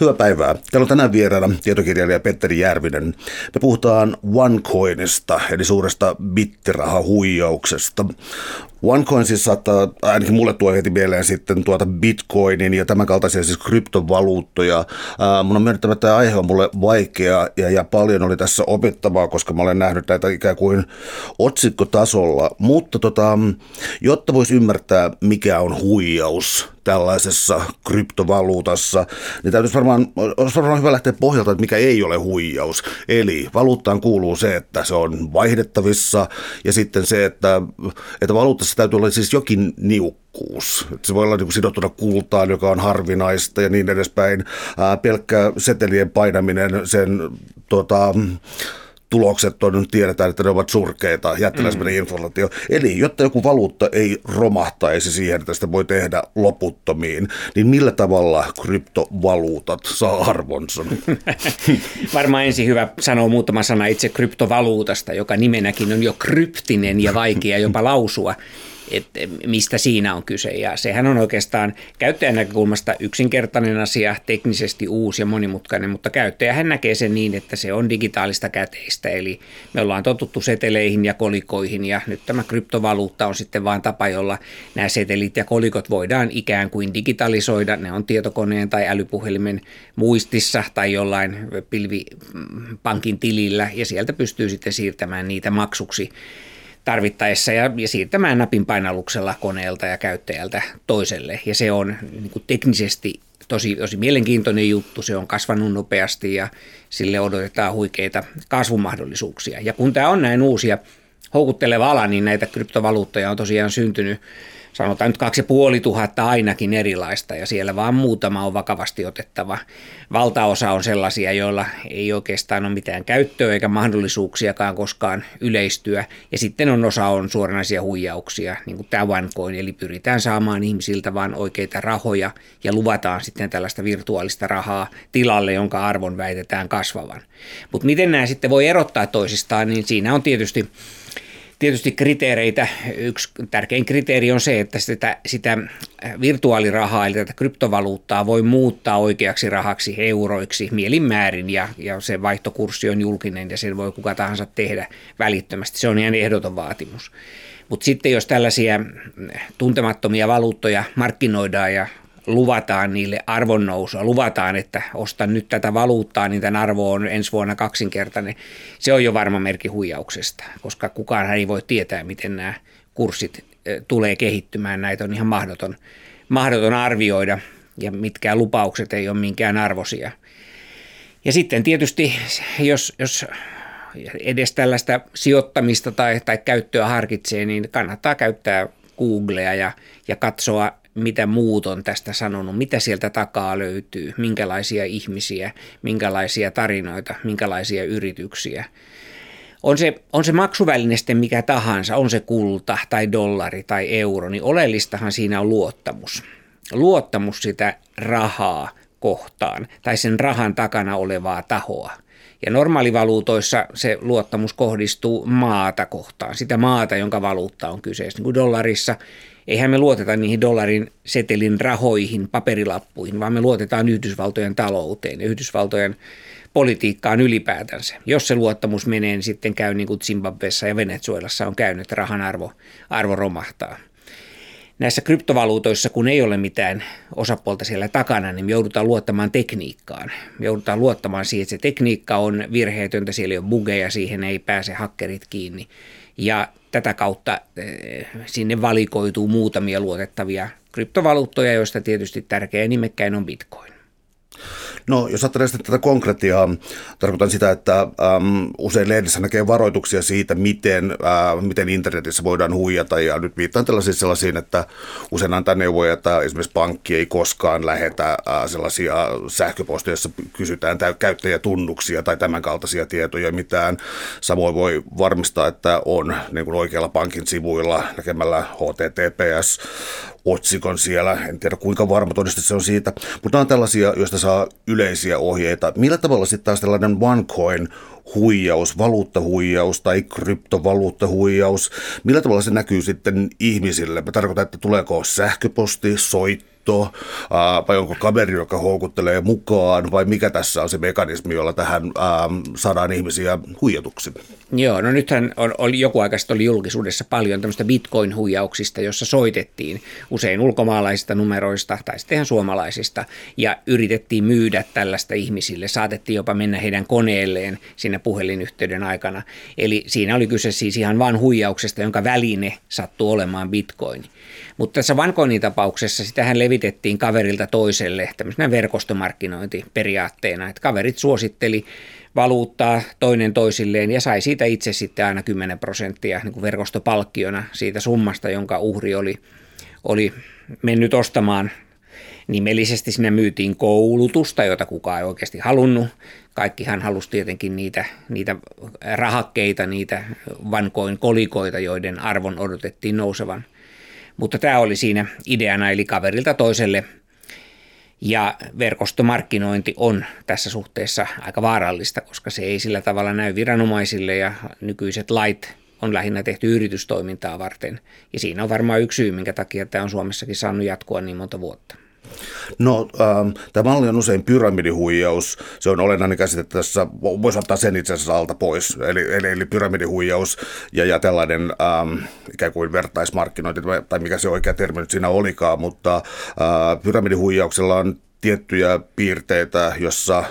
Hyvää päivää. Täällä on tänään vieraana tietokirjailija Petteri Järvinen. Me puhutaan OneCoinista, eli suuresta bittirahahuijauksesta. OneCoin siis saattaa, ainakin mulle tuo heti mieleen sitten tuota Bitcoinin ja tämän kaltaisia siis kryptovaluuttoja. Ää, mun on myönnettävä, että tämä aihe on mulle vaikea ja, ja paljon oli tässä opettavaa, koska mä olen nähnyt näitä ikään kuin otsikkotasolla. Mutta tota, jotta voisi ymmärtää, mikä on huijaus tällaisessa kryptovaluutassa, niin täytyisi varmaan, olisi varmaan hyvä lähteä pohjalta, että mikä ei ole huijaus. Eli valuuttaan kuuluu se, että se on vaihdettavissa ja sitten se, että, että valuuttassa täytyy olla siis jokin niukkuus. Se voi olla niin sidottuna kultaan, joka on harvinaista ja niin edespäin. Pelkkä setelien painaminen sen tota, tulokset on, tiedetään, että ne ovat surkeita, jättiläismäinen mm. inflaatio. Eli jotta joku valuutta ei romahtaisi siihen, että sitä voi tehdä loputtomiin, niin millä tavalla kryptovaluutat saa arvonsa? Varmaan ensin hyvä sanoa muutama sana itse kryptovaluutasta, joka nimenäkin on jo kryptinen ja vaikea jopa lausua että mistä siinä on kyse. Ja sehän on oikeastaan käyttäjän näkökulmasta yksinkertainen asia, teknisesti uusi ja monimutkainen, mutta käyttäjähän näkee sen niin, että se on digitaalista käteistä. Eli me ollaan totuttu seteleihin ja kolikoihin ja nyt tämä kryptovaluutta on sitten vain tapa, jolla nämä setelit ja kolikot voidaan ikään kuin digitalisoida. Ne on tietokoneen tai älypuhelimen muistissa tai jollain pilvipankin tilillä ja sieltä pystyy sitten siirtämään niitä maksuksi tarvittaessa ja, ja siirtämään napin painalluksella koneelta ja käyttäjältä toiselle. Ja se on niin kuin teknisesti tosi, tosi mielenkiintoinen juttu. Se on kasvanut nopeasti ja sille odotetaan huikeita kasvumahdollisuuksia. Ja kun tämä on näin uusia houkutteleva ala, niin näitä kryptovaluuttoja on tosiaan syntynyt sanotaan nyt kaksi tuhatta ainakin erilaista ja siellä vaan muutama on vakavasti otettava. Valtaosa on sellaisia, joilla ei oikeastaan ole mitään käyttöä eikä mahdollisuuksiakaan koskaan yleistyä ja sitten on osa on suoranaisia huijauksia, niin kuin tämä OneCoin, eli pyritään saamaan ihmisiltä vain oikeita rahoja ja luvataan sitten tällaista virtuaalista rahaa tilalle, jonka arvon väitetään kasvavan. Mutta miten nämä sitten voi erottaa toisistaan, niin siinä on tietysti tietysti kriteereitä. Yksi tärkein kriteeri on se, että sitä, sitä virtuaalirahaa, eli tätä kryptovaluuttaa voi muuttaa oikeaksi rahaksi euroiksi mielinmäärin ja, ja se vaihtokurssi on julkinen ja sen voi kuka tahansa tehdä välittömästi. Se on ihan ehdoton vaatimus. Mutta sitten jos tällaisia tuntemattomia valuuttoja markkinoidaan ja luvataan niille arvonnousua, luvataan, että ostan nyt tätä valuuttaa, niin tämän arvo on ensi vuonna kaksinkertainen. Se on jo varma merkki huijauksesta, koska kukaan ei voi tietää, miten nämä kurssit tulee kehittymään. Näitä on ihan mahdoton, mahdoton arvioida ja mitkään lupaukset ei ole minkään arvosia. Ja sitten tietysti, jos, jos edes tällaista sijoittamista tai, tai käyttöä harkitsee, niin kannattaa käyttää Googlea ja, ja katsoa mitä muut on tästä sanonut, mitä sieltä takaa löytyy, minkälaisia ihmisiä, minkälaisia tarinoita, minkälaisia yrityksiä. On se, on se maksuväline sitten mikä tahansa, on se kulta tai dollari tai euro, niin oleellistahan siinä on luottamus. Luottamus sitä rahaa kohtaan tai sen rahan takana olevaa tahoa. Ja normaalivaluutoissa se luottamus kohdistuu maata kohtaan, sitä maata, jonka valuutta on kyseessä. Niin kuin dollarissa eihän me luoteta niihin dollarin setelin rahoihin, paperilappuihin, vaan me luotetaan Yhdysvaltojen talouteen ja Yhdysvaltojen politiikkaan ylipäätänsä. Jos se luottamus menee, niin sitten käy niin kuin Zimbabwessa ja Venezuelassa on käynyt, että rahan arvo, arvo romahtaa. Näissä kryptovaluutoissa, kun ei ole mitään osapuolta siellä takana, niin me joudutaan luottamaan tekniikkaan. Me joudutaan luottamaan siihen, että se tekniikka on virheetöntä, siellä ei ole bugeja, siihen ei pääse hakkerit kiinni. Ja tätä kautta eh, sinne valikoituu muutamia luotettavia kryptovaluuttoja, joista tietysti tärkeä nimekkäin on Bitcoin. No, jos ajattelee tätä konkretiaa, tarkoitan sitä, että äm, usein lehdissä näkee varoituksia siitä, miten, äh, miten internetissä voidaan huijata. Ja nyt viittaan tällaisiin sellaisiin, että usein antaa neuvoja, että esimerkiksi pankki ei koskaan lähetä äh, sellaisia sähköposteja, joissa kysytään täy- käyttäjätunnuksia tai tämän kaltaisia tietoja mitään. Samoin voi varmistaa, että on niin kuin oikealla pankin sivuilla näkemällä HTTPS otsikon siellä. En tiedä kuinka varma todiste se on siitä, mutta nämä on tällaisia, joista saa yleisiä ohjeita. Millä tavalla sitten taas tällainen OneCoin huijaus, valuuttahuijaus tai kryptovaluuttahuijaus, millä tavalla se näkyy sitten ihmisille? Mä tarkoitan, että tuleeko sähköposti, soitto, voitto, vai onko kaveri, joka houkuttelee mukaan, vai mikä tässä on se mekanismi, jolla tähän saadaan ihmisiä huijatuksi? Joo, no nythän on, oli, joku aika oli julkisuudessa paljon tämmöistä bitcoin-huijauksista, jossa soitettiin usein ulkomaalaisista numeroista tai sitten ihan suomalaisista ja yritettiin myydä tällaista ihmisille. Saatettiin jopa mennä heidän koneelleen siinä puhelinyhteyden aikana. Eli siinä oli kyse siis ihan vain huijauksesta, jonka väline sattuu olemaan bitcoin. Mutta tässä OneCoinin tapauksessa sitähän levitettiin kaverilta toiselle tämmöisenä verkostomarkkinointiperiaatteena, että kaverit suositteli valuuttaa toinen toisilleen ja sai siitä itse sitten aina 10 prosenttia niin kuin verkostopalkkiona siitä summasta, jonka uhri oli, oli mennyt ostamaan nimellisesti sinne myytiin koulutusta, jota kukaan ei oikeasti halunnut. Kaikkihan halusi tietenkin niitä, niitä rahakkeita, niitä vankoin kolikoita, joiden arvon odotettiin nousevan. Mutta tämä oli siinä ideana, eli kaverilta toiselle ja verkostomarkkinointi on tässä suhteessa aika vaarallista, koska se ei sillä tavalla näy viranomaisille ja nykyiset lait on lähinnä tehty yritystoimintaa varten. Ja siinä on varmaan yksi syy, minkä takia tämä on Suomessakin saanut jatkua niin monta vuotta. No, ähm, tämä malli on usein pyramidihuijaus. Se on olennainen käsite tässä. Voisi ottaa sen itse asiassa alta pois. Eli, eli, eli pyramidihuijaus ja, ja tällainen ähm, ikään kuin vertaismarkkinointi, tai mikä se oikea termi nyt siinä olikaan, mutta äh, pyramidihuijauksella on tiettyjä piirteitä, jossa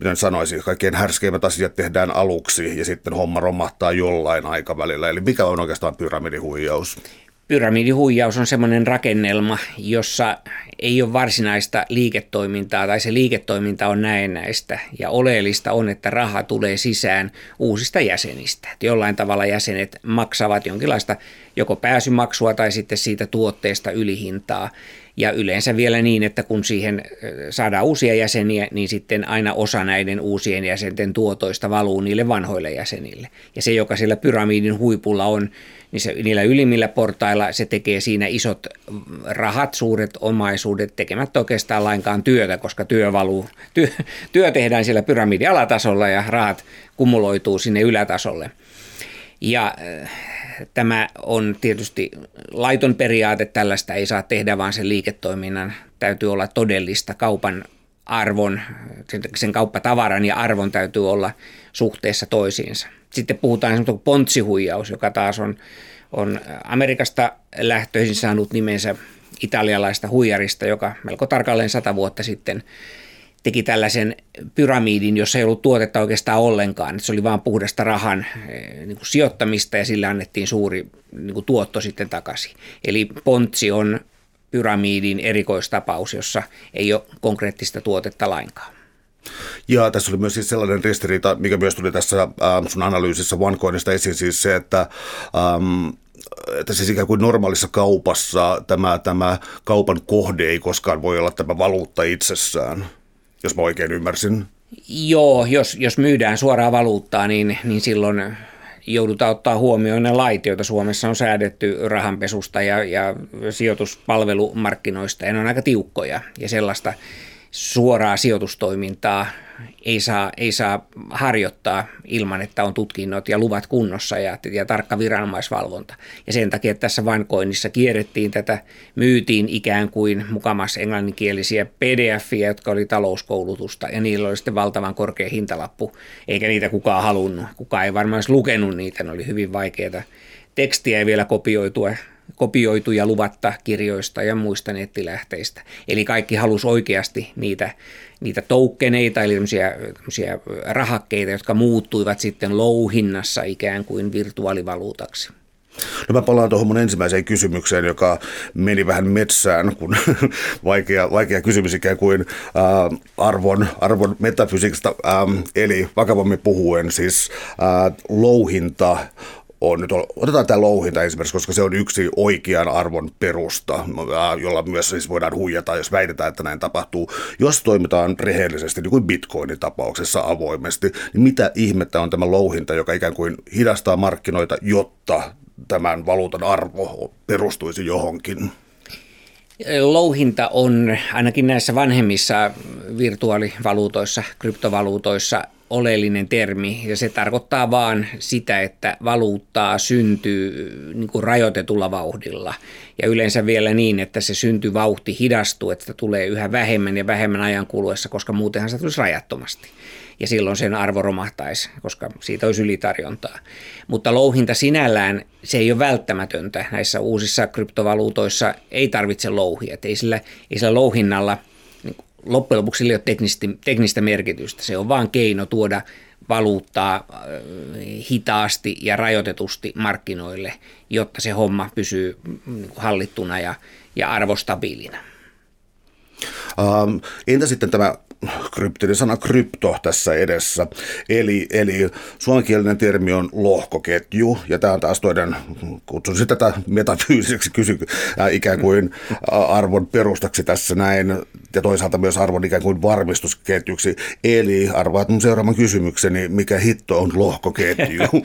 miten sanoisin, kaikkein härskeimmät asiat tehdään aluksi ja sitten homma romahtaa jollain aikavälillä. Eli mikä on oikeastaan pyramidihuijaus? Pyramidihuijaus on semmoinen rakennelma, jossa ei ole varsinaista liiketoimintaa tai se liiketoiminta on näennäistä ja oleellista on, että raha tulee sisään uusista jäsenistä. Että jollain tavalla jäsenet maksavat jonkinlaista joko pääsymaksua tai sitten siitä tuotteesta ylihintaa ja yleensä vielä niin, että kun siihen saadaan uusia jäseniä, niin sitten aina osa näiden uusien jäsenten tuotoista valuu niille vanhoille jäsenille. Ja se, joka siellä pyramidin huipulla on, niin se, niillä ylimmillä portailla se tekee siinä isot rahat, suuret omaisuudet, tekemättä oikeastaan lainkaan työtä, koska työ valuu, työ, työ tehdään siellä pyramidin alatasolla ja rahat kumuloituu sinne ylätasolle. Ja tämä on tietysti laiton periaate, tällaista ei saa tehdä, vaan sen liiketoiminnan täytyy olla todellista kaupan arvon, sen kauppatavaran ja arvon täytyy olla suhteessa toisiinsa. Sitten puhutaan esimerkiksi pontsihuijaus, joka taas on, on Amerikasta lähtöisin saanut nimensä italialaista huijarista, joka melko tarkalleen sata vuotta sitten teki tällaisen pyramidin, jossa ei ollut tuotetta oikeastaan ollenkaan. Se oli vain puhdasta rahan eh, niin kuin sijoittamista ja sillä annettiin suuri niin kuin tuotto sitten takaisin. Eli Pontsi on pyramidin erikoistapaus, jossa ei ole konkreettista tuotetta lainkaan. Ja tässä oli myös siis sellainen ristiriita, mikä myös tuli tässä ähm, sun analyysissä OneCoinista esiin, siis se, että ähm, että siis ikään kuin normaalissa kaupassa tämä, tämä kaupan kohde ei koskaan voi olla tämä valuutta itsessään jos mä oikein ymmärsin. Joo, jos, jos myydään suoraa valuuttaa, niin, niin silloin joudutaan ottaa huomioon ne lait, joita Suomessa on säädetty rahanpesusta ja, ja sijoituspalvelumarkkinoista, ja ne on aika tiukkoja, ja sellaista suoraa sijoitustoimintaa ei saa, ei saa harjoittaa ilman, että on tutkinnot ja luvat kunnossa ja, ja tarkka viranomaisvalvonta. Ja sen takia että tässä vankoinnissa kierrettiin tätä, myytiin ikään kuin mukamas englanninkielisiä pdf jotka oli talouskoulutusta, ja niillä oli sitten valtavan korkea hintalappu, eikä niitä kukaan halunnut. Kukaan ei varmaan edes lukenut niitä, ne oli hyvin vaikeita tekstiä ei vielä kopioitua kopioituja luvatta kirjoista ja muista nettilähteistä. Eli kaikki halusi oikeasti niitä, niitä toukkeneita, eli tämmöisiä, rahakkeita, jotka muuttuivat sitten louhinnassa ikään kuin virtuaalivaluutaksi. No mä palaan tuohon mun ensimmäiseen kysymykseen, joka meni vähän metsään, kun vaikea, vaikea kysymys ikään kuin äh, arvon, arvon metafysiikasta, äh, eli vakavammin puhuen siis äh, louhinta on nyt, otetaan tämä louhinta esimerkiksi, koska se on yksi oikean arvon perusta, jolla myös siis voidaan huijata, jos väitetään, että näin tapahtuu. Jos toimitaan rehellisesti, niin kuin Bitcoinin tapauksessa avoimesti, niin mitä ihmettä on tämä louhinta, joka ikään kuin hidastaa markkinoita, jotta tämän valuutan arvo perustuisi johonkin? Louhinta on ainakin näissä vanhemmissa virtuaalivaluutoissa, kryptovaluutoissa oleellinen termi ja se tarkoittaa vaan sitä, että valuuttaa syntyy niin kuin rajoitetulla vauhdilla ja yleensä vielä niin, että se syntyvauhti hidastuu, että tulee yhä vähemmän ja vähemmän ajan kuluessa, koska muutenhan se tulisi rajattomasti ja silloin sen arvo romahtaisi, koska siitä olisi ylitarjontaa. Mutta louhinta sinällään, se ei ole välttämätöntä. Näissä uusissa kryptovaluutoissa ei tarvitse louhia. Ei, sillä, ei sillä louhinnalla loppujen lopuksi ei ole teknistä, teknistä merkitystä. Se on vain keino tuoda valuuttaa äh, hitaasti ja rajoitetusti markkinoille, jotta se homma pysyy niin hallittuna ja, ja arvostabiilina. Ähm, entä sitten tämä kryptinen sana krypto tässä edessä. Eli, eli suomenkielinen termi on lohkoketju, ja tämä on taas toinen, kutsun tätä metafyysiseksi kysy, äh, ikään kuin arvon perustaksi tässä näin, ja toisaalta myös arvon ikään kuin varmistusketjuksi. Eli arvaat mun seuraavan kysymykseni, mikä hitto on lohkoketju?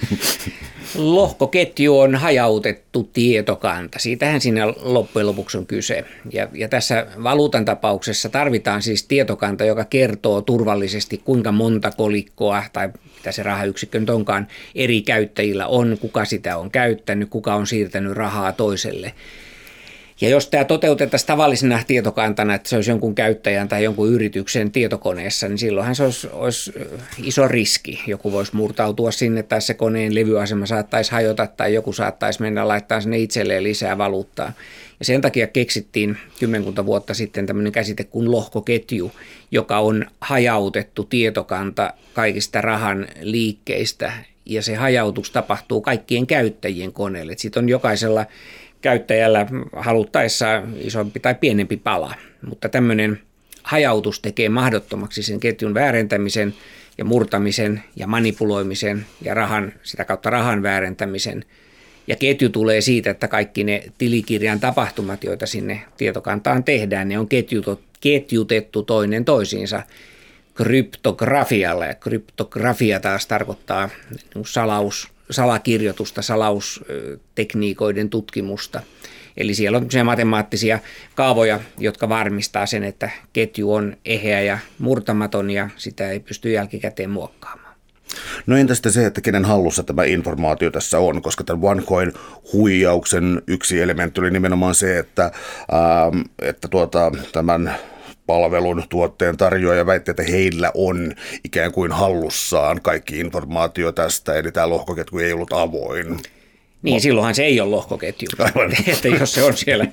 Lohkoketju on hajautettu tietokanta. Siitähän siinä loppujen lopuksi on kyse. Ja, ja tässä valuutan tapauksessa tarvitaan siis tietokanta, joka kertoo turvallisesti, kuinka monta kolikkoa tai mitä se rahayksikkö nyt onkaan eri käyttäjillä on, kuka sitä on käyttänyt, kuka on siirtänyt rahaa toiselle. Ja jos tämä toteutettaisiin tavallisena tietokantana, että se olisi jonkun käyttäjän tai jonkun yrityksen tietokoneessa, niin silloinhan se olisi, olisi iso riski. Joku voisi murtautua sinne tai se koneen levyasema saattaisi hajota tai joku saattaisi mennä laittaa sinne itselleen lisää valuuttaa. Ja sen takia keksittiin kymmenkunta vuotta sitten tämmöinen käsite kuin lohkoketju, joka on hajautettu tietokanta kaikista rahan liikkeistä ja se hajautus tapahtuu kaikkien käyttäjien koneelle. Sitten on jokaisella käyttäjällä haluttaessa isompi tai pienempi pala, mutta tämmöinen hajautus tekee mahdottomaksi sen ketjun väärentämisen ja murtamisen ja manipuloimisen ja rahan, sitä kautta rahan väärentämisen. Ja ketju tulee siitä, että kaikki ne tilikirjan tapahtumat, joita sinne tietokantaan tehdään, ne on ketjutettu toinen toisiinsa kryptografialla. Ja kryptografia taas tarkoittaa salaus, salakirjoitusta, salaustekniikoiden tutkimusta. Eli siellä on matemaattisia kaavoja, jotka varmistaa sen, että ketju on eheä ja murtamaton ja sitä ei pysty jälkikäteen muokkaamaan. No entä sitten se, että kenen hallussa tämä informaatio tässä on, koska tämän OneCoin huijauksen yksi elementti oli nimenomaan se, että, ähm, että tuota, tämän palvelun tuotteen tarjoaja väitti, että heillä on ikään kuin hallussaan kaikki informaatio tästä, eli tämä lohkoketju ei ollut avoin. Niin, silloinhan se ei ole lohkoketju. Aivan. Että jos se on siellä,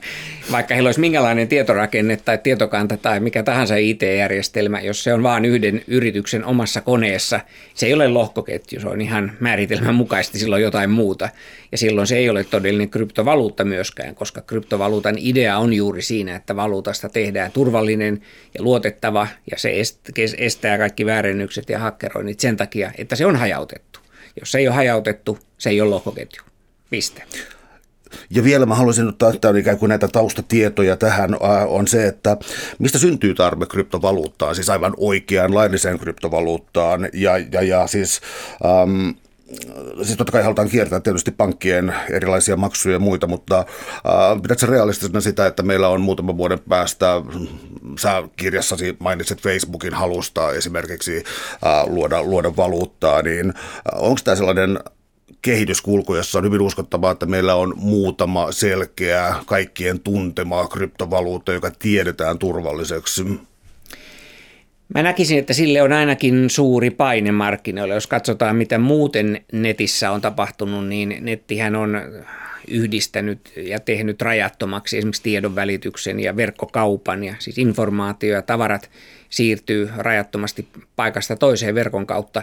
vaikka heillä olisi minkälainen tietorakenne tai tietokanta tai mikä tahansa IT-järjestelmä, jos se on vain yhden yrityksen omassa koneessa, se ei ole lohkoketju, se on ihan määritelmän mukaisesti silloin jotain muuta. Ja silloin se ei ole todellinen kryptovaluutta myöskään, koska kryptovaluutan idea on juuri siinä, että valuutasta tehdään turvallinen ja luotettava ja se estää kaikki väärennykset ja hakkeroinnit sen takia, että se on hajautettu. Jos se ei ole hajautettu, se ei ole lohkoketju. Piste. Ja vielä mä haluaisin ottaa että on ikään kuin näitä taustatietoja tähän, on se, että mistä syntyy tarve kryptovaluuttaan, siis aivan oikeaan lailliseen kryptovaluuttaan, ja, ja, ja siis... Um, siis totta kai halutaan kiertää tietysti pankkien erilaisia maksuja ja muita, mutta äh, pidätkö realistisena sitä, että meillä on muutaman vuoden päästä, sä kirjassasi mainitsit Facebookin halusta esimerkiksi äh, luoda, luoda valuuttaa, niin onko tämä sellainen kehityskulku, jossa on hyvin uskottavaa, että meillä on muutama selkeä, kaikkien tuntema kryptovaluutta, joka tiedetään turvalliseksi. Mä näkisin, että sille on ainakin suuri paine markkinoilla. Jos katsotaan, mitä muuten netissä on tapahtunut, niin nettihän on yhdistänyt ja tehnyt rajattomaksi esimerkiksi tiedon välityksen ja verkkokaupan ja siis informaatio ja tavarat siirtyy rajattomasti paikasta toiseen verkon kautta.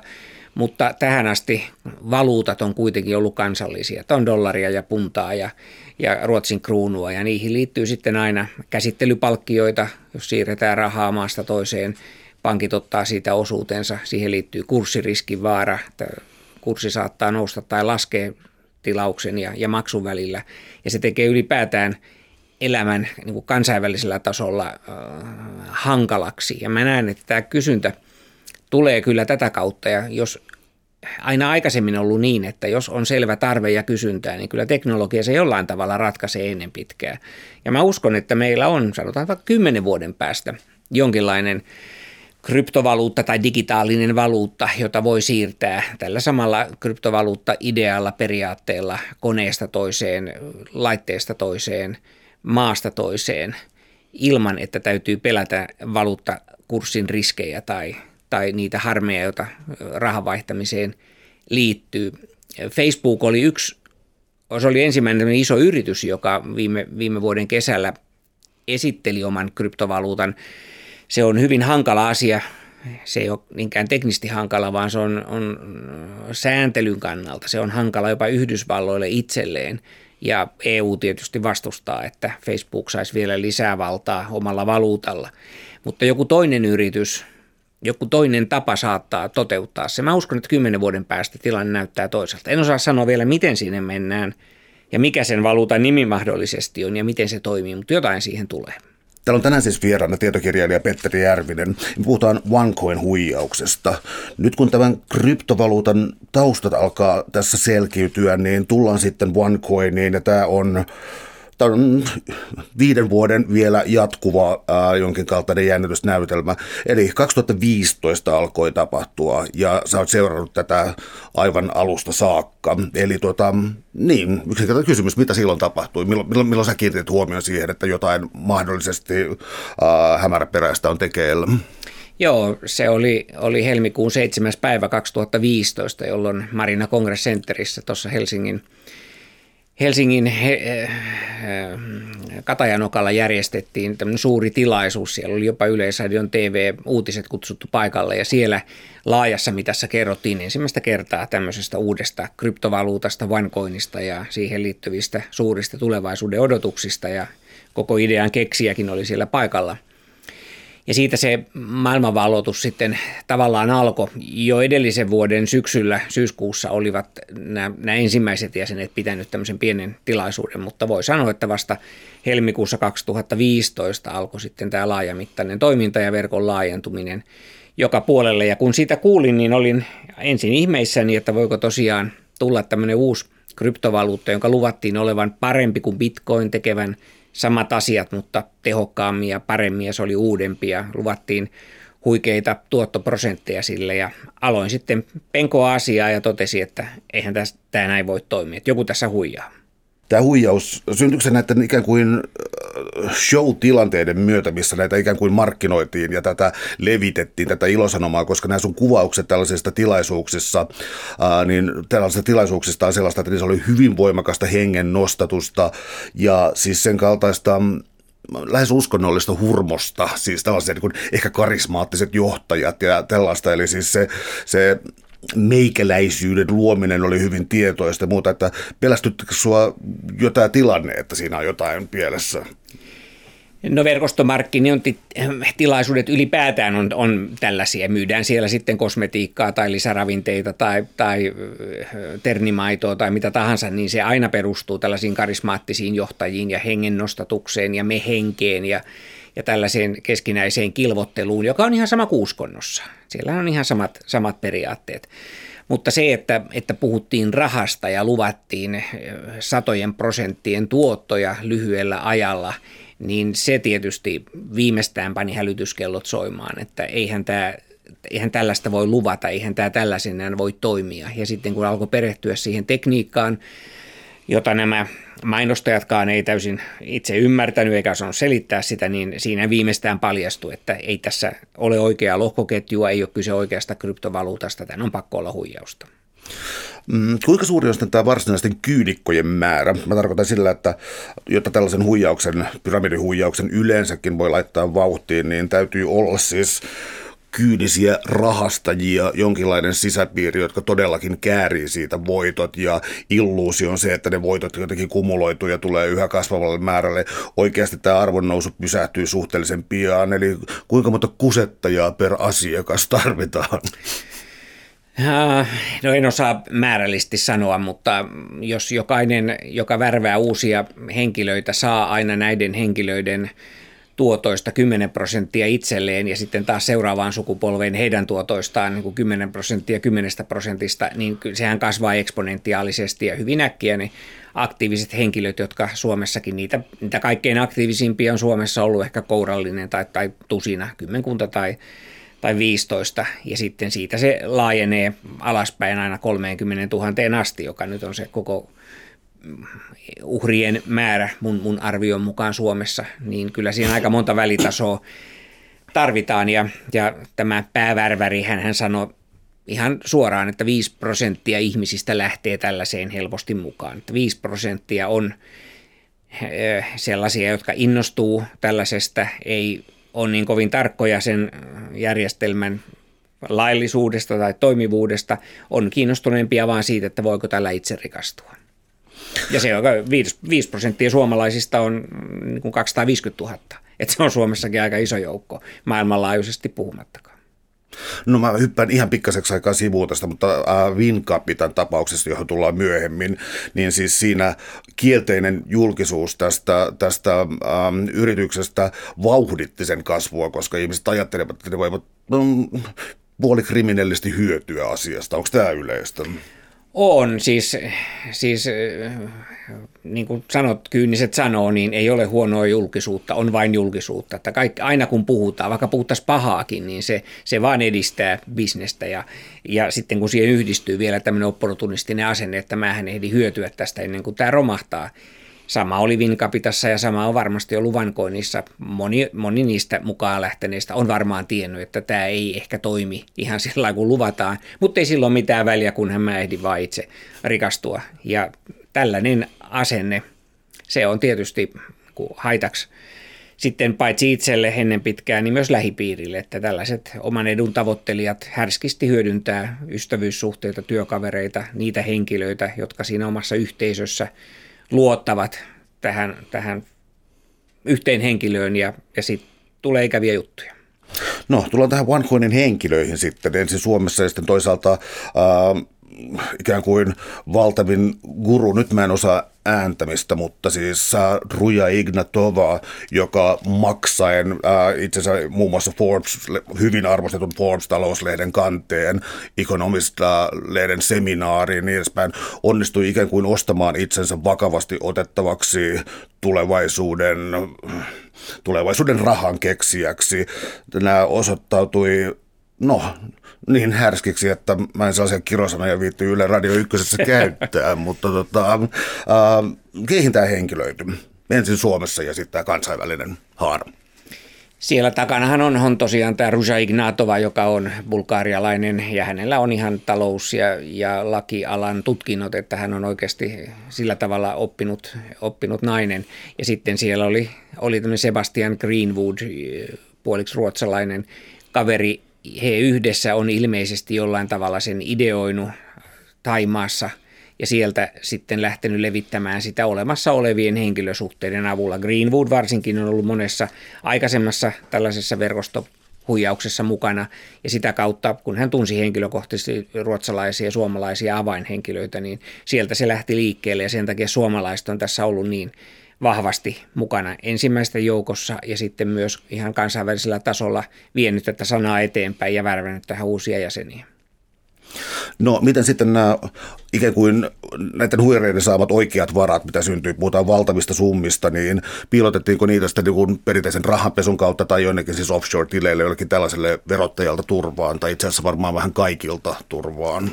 Mutta tähän asti valuutat on kuitenkin ollut kansallisia. Että on dollaria ja puntaa ja, ja Ruotsin kruunua ja niihin liittyy sitten aina käsittelypalkkioita, jos siirretään rahaa maasta toiseen. Pankit ottaa siitä osuutensa. Siihen liittyy kurssiriskin vaara, kurssi saattaa nousta tai laskea tilauksen ja, ja maksun välillä. Ja se tekee ylipäätään elämän niin kuin kansainvälisellä tasolla äh, hankalaksi. Ja mä näen, että tämä kysyntä – tulee kyllä tätä kautta ja jos aina aikaisemmin ollut niin, että jos on selvä tarve ja kysyntää, niin kyllä teknologia se jollain tavalla ratkaisee ennen pitkää. Ja mä uskon, että meillä on, sanotaan vaikka kymmenen vuoden päästä, jonkinlainen kryptovaluutta tai digitaalinen valuutta, jota voi siirtää tällä samalla kryptovaluutta-idealla periaatteella koneesta toiseen, laitteesta toiseen, maasta toiseen, ilman että täytyy pelätä valuuttakurssin riskejä tai, tai niitä harmeja, joita rahan vaihtamiseen liittyy. Facebook oli yksi, se oli ensimmäinen iso yritys, joka viime, viime vuoden kesällä esitteli oman kryptovaluutan se on hyvin hankala asia. Se ei ole niinkään teknisesti hankala, vaan se on, on sääntelyn kannalta. Se on hankala jopa Yhdysvalloille itselleen. Ja EU tietysti vastustaa, että Facebook saisi vielä lisää valtaa omalla valuutalla. Mutta joku toinen yritys, joku toinen tapa saattaa toteuttaa se. Mä uskon, että kymmenen vuoden päästä tilanne näyttää toiselta. En osaa sanoa vielä, miten sinne mennään ja mikä sen valuutan nimi mahdollisesti on ja miten se toimii, mutta jotain siihen tulee. Täällä on tänään siis vieraana tietokirjailija Petteri Järvinen. Puhutaan OneCoin huijauksesta. Nyt kun tämän kryptovaluutan taustat alkaa tässä selkiytyä, niin tullaan sitten OneCoiniin ja tämä on on viiden vuoden vielä jatkuva ää, jonkin kaltainen jännitysnäytelmä. Eli 2015 alkoi tapahtua ja sä oot seurannut tätä aivan alusta saakka. Eli tota, niin, yksinkertainen kysymys, mitä silloin tapahtui? Milloin, milloin, milloin sä kiinnitit huomioon siihen, että jotain mahdollisesti ää, hämäräperäistä on tekeillä? Joo, se oli, oli helmikuun 7. päivä 2015, jolloin Marina Congress Centerissä tuossa Helsingin – Helsingin he, eh, Katajanokalla järjestettiin tämmöinen suuri tilaisuus. Siellä oli jopa Yleisradion TV-uutiset kutsuttu paikalle ja siellä laajassa mitassa kerrottiin ensimmäistä kertaa tämmöisestä uudesta kryptovaluutasta, OneCoinista ja siihen liittyvistä suurista tulevaisuuden odotuksista ja koko idean keksiäkin oli siellä paikalla – ja siitä se maailmanvalloitus sitten tavallaan alkoi. Jo edellisen vuoden syksyllä, syyskuussa olivat nämä, nämä ensimmäiset jäsenet pitänyt tämmöisen pienen tilaisuuden, mutta voi sanoa, että vasta helmikuussa 2015 alkoi sitten tämä laajamittainen toiminta ja verkon laajentuminen joka puolelle. Ja kun siitä kuulin, niin olin ensin ihmeissäni, että voiko tosiaan tulla tämmöinen uusi kryptovaluutta, jonka luvattiin olevan parempi kuin bitcoin tekevän samat asiat, mutta tehokkaammin ja paremmin ja se oli uudempia. Luvattiin huikeita tuottoprosentteja sille ja aloin sitten penkoa asiaa ja totesi, että eihän tämä näin voi toimia, että joku tässä huijaa. Tämä huijaus, syntyykö se näiden ikään kuin äh, show-tilanteiden myötä, missä näitä ikään kuin markkinoitiin ja tätä levitettiin, tätä ilosanomaa, koska nämä sun kuvaukset tällaisista tilaisuuksissa, äh, niin tällaisista tilaisuuksista on sellaista, että niissä oli hyvin voimakasta hengen nostatusta ja siis sen kaltaista mm, lähes uskonnollista hurmosta, siis tällaisia niin kuin ehkä karismaattiset johtajat ja tällaista, eli siis se, se meikäläisyyden luominen oli hyvin tietoista muuta, että pelästyttekö sua jo tämä tilanne, että siinä on jotain pielessä? No tilaisuudet ylipäätään on, on tällaisia. Myydään siellä sitten kosmetiikkaa tai lisäravinteita tai, tai ternimaitoa tai mitä tahansa, niin se aina perustuu tällaisiin karismaattisiin johtajiin ja hengen nostatukseen ja me henkeen ja, ja tällaiseen keskinäiseen kilvotteluun, joka on ihan sama kuuskonnossa. Siellä on ihan samat, samat periaatteet. Mutta se, että, että puhuttiin rahasta ja luvattiin satojen prosenttien tuottoja lyhyellä ajalla, niin se tietysti viimeistään pani hälytyskellot soimaan, että eihän tämä eihän tällaista voi luvata, eihän tämä tällaisenään voi toimia. Ja sitten kun alkoi perehtyä siihen tekniikkaan, jota nämä mainostajatkaan ei täysin itse ymmärtänyt eikä osannut selittää sitä, niin siinä viimeistään paljastui, että ei tässä ole oikeaa lohkoketjua, ei ole kyse oikeasta kryptovaluutasta, tämän on pakko olla huijausta. Mm, kuinka suuri on sitten tämä varsinaisten kyynikkojen määrä? Mä tarkoitan sillä, että jotta tällaisen huijauksen, pyramidihuijauksen yleensäkin voi laittaa vauhtiin, niin täytyy olla siis kyynisiä rahastajia, jonkinlainen sisäpiiri, jotka todellakin käärii siitä voitot ja illuusio on se, että ne voitot jotenkin kumuloituu ja tulee yhä kasvavalle määrälle. Oikeasti tämä arvonnousu pysähtyy suhteellisen pian, eli kuinka monta kusettajaa per asiakas tarvitaan? No en osaa määrällisesti sanoa, mutta jos jokainen, joka värvää uusia henkilöitä, saa aina näiden henkilöiden tuotoista 10 prosenttia itselleen ja sitten taas seuraavaan sukupolveen heidän tuotoistaan niin kuin 10 prosenttia 10 prosentista, niin sehän kasvaa eksponentiaalisesti ja hyvin äkkiä ne aktiiviset henkilöt, jotka Suomessakin, niitä, niitä kaikkein aktiivisimpia on Suomessa ollut ehkä kourallinen tai, tai tusina, kymmenkunta tai, tai 15, ja sitten siitä se laajenee alaspäin aina 30 000 asti, joka nyt on se koko uhrien määrä mun, mun arvion mukaan Suomessa, niin kyllä siinä aika monta välitasoa tarvitaan. Ja, ja tämä päävärväri, hän, hän sanoi ihan suoraan, että 5 prosenttia ihmisistä lähtee tällaiseen helposti mukaan. Että 5 prosenttia on eh, sellaisia, jotka innostuu tällaisesta, ei ole niin kovin tarkkoja sen järjestelmän laillisuudesta tai toimivuudesta, on kiinnostuneempia vaan siitä, että voiko tällä itse rikastua. Ja se on 5 prosenttia suomalaisista on niin kuin 250 000. Että se on Suomessakin aika iso joukko, maailmanlaajuisesti puhumattakaan. No mä hyppään ihan pikkaseksi aikaa sivuun tästä, mutta äh, Wincapitan tapauksessa, johon tullaan myöhemmin, niin siis siinä kielteinen julkisuus tästä, tästä ähm, yrityksestä vauhditti sen kasvua, koska ihmiset ajattelevat, että ne voivat no, puolikriminellisesti hyötyä asiasta. Onko tämä yleistä? On, siis, siis niin kuin sanot, kyyniset sanoo, niin ei ole huonoa julkisuutta, on vain julkisuutta. Että kaikki, aina kun puhutaan, vaikka puhuttaisiin pahaakin, niin se, se vaan edistää bisnestä. Ja, ja sitten kun siihen yhdistyy vielä tämmöinen opportunistinen asenne, että mähän ehdin hyötyä tästä ennen kuin tämä romahtaa, Sama oli Vinkapitassa ja sama on varmasti ollut Vankoinissa. Moni, moni niistä mukaan lähteneistä on varmaan tiennyt, että tämä ei ehkä toimi ihan sillä kuin luvataan, mutta ei silloin mitään väliä, kunhan mä ehdin vaan itse rikastua. Ja tällainen asenne, se on tietysti haitaksi sitten paitsi itselle ennen pitkään, niin myös lähipiirille, että tällaiset oman edun tavoittelijat härskisti hyödyntää ystävyyssuhteita, työkavereita, niitä henkilöitä, jotka siinä omassa yhteisössä – luottavat tähän, tähän yhteen henkilöön ja, ja sitten tulee ikäviä juttuja. No, tullaan tähän OneCoinin henkilöihin sitten. Ensin Suomessa ja sitten toisaalta äh, ikään kuin valtavin guru, nyt mä en osaa ääntämistä, mutta siis Ruja Ignatova, joka maksaen äh, itse asiassa muun muassa Forbes, hyvin arvostetun Forbes-talouslehden kanteen, Economist-lehden seminaariin ja niin edespäin, onnistui ikään kuin ostamaan itsensä vakavasti otettavaksi tulevaisuuden tulevaisuuden rahan keksijäksi. Nämä osoittautui no, niin härskiksi, että mä en sellaisia kirosanoja viitty Yle Radio 1 käyttää, mutta tota, äh, keihin tämä henkilöity? Ensin Suomessa ja sitten tämä kansainvälinen haara. Siellä takanahan on, on tosiaan tämä Ruja Ignatova, joka on bulgaarialainen ja hänellä on ihan talous- ja, ja lakialan tutkinnot, että hän on oikeasti sillä tavalla oppinut, oppinut nainen. Ja sitten siellä oli, oli Sebastian Greenwood, puoliksi ruotsalainen kaveri, he yhdessä on ilmeisesti jollain tavalla sen ideoinut Taimaassa ja sieltä sitten lähtenyt levittämään sitä olemassa olevien henkilösuhteiden avulla. Greenwood varsinkin on ollut monessa aikaisemmassa tällaisessa verkostohuijauksessa mukana ja sitä kautta, kun hän tunsi henkilökohtaisesti ruotsalaisia ja suomalaisia avainhenkilöitä, niin sieltä se lähti liikkeelle ja sen takia suomalaiset on tässä ollut niin vahvasti mukana ensimmäisten joukossa ja sitten myös ihan kansainvälisellä tasolla vienyt tätä sanaa eteenpäin ja värvännyt tähän uusia jäseniä. No miten sitten nämä ikään kuin näiden huijareiden saamat oikeat varat, mitä syntyy, puhutaan valtavista summista, niin piilotettiinko niitä sitten niin perinteisen rahanpesun kautta tai jonnekin siis offshore-tileille jollekin tällaiselle verottajalta turvaan, tai itse asiassa varmaan vähän kaikilta turvaan?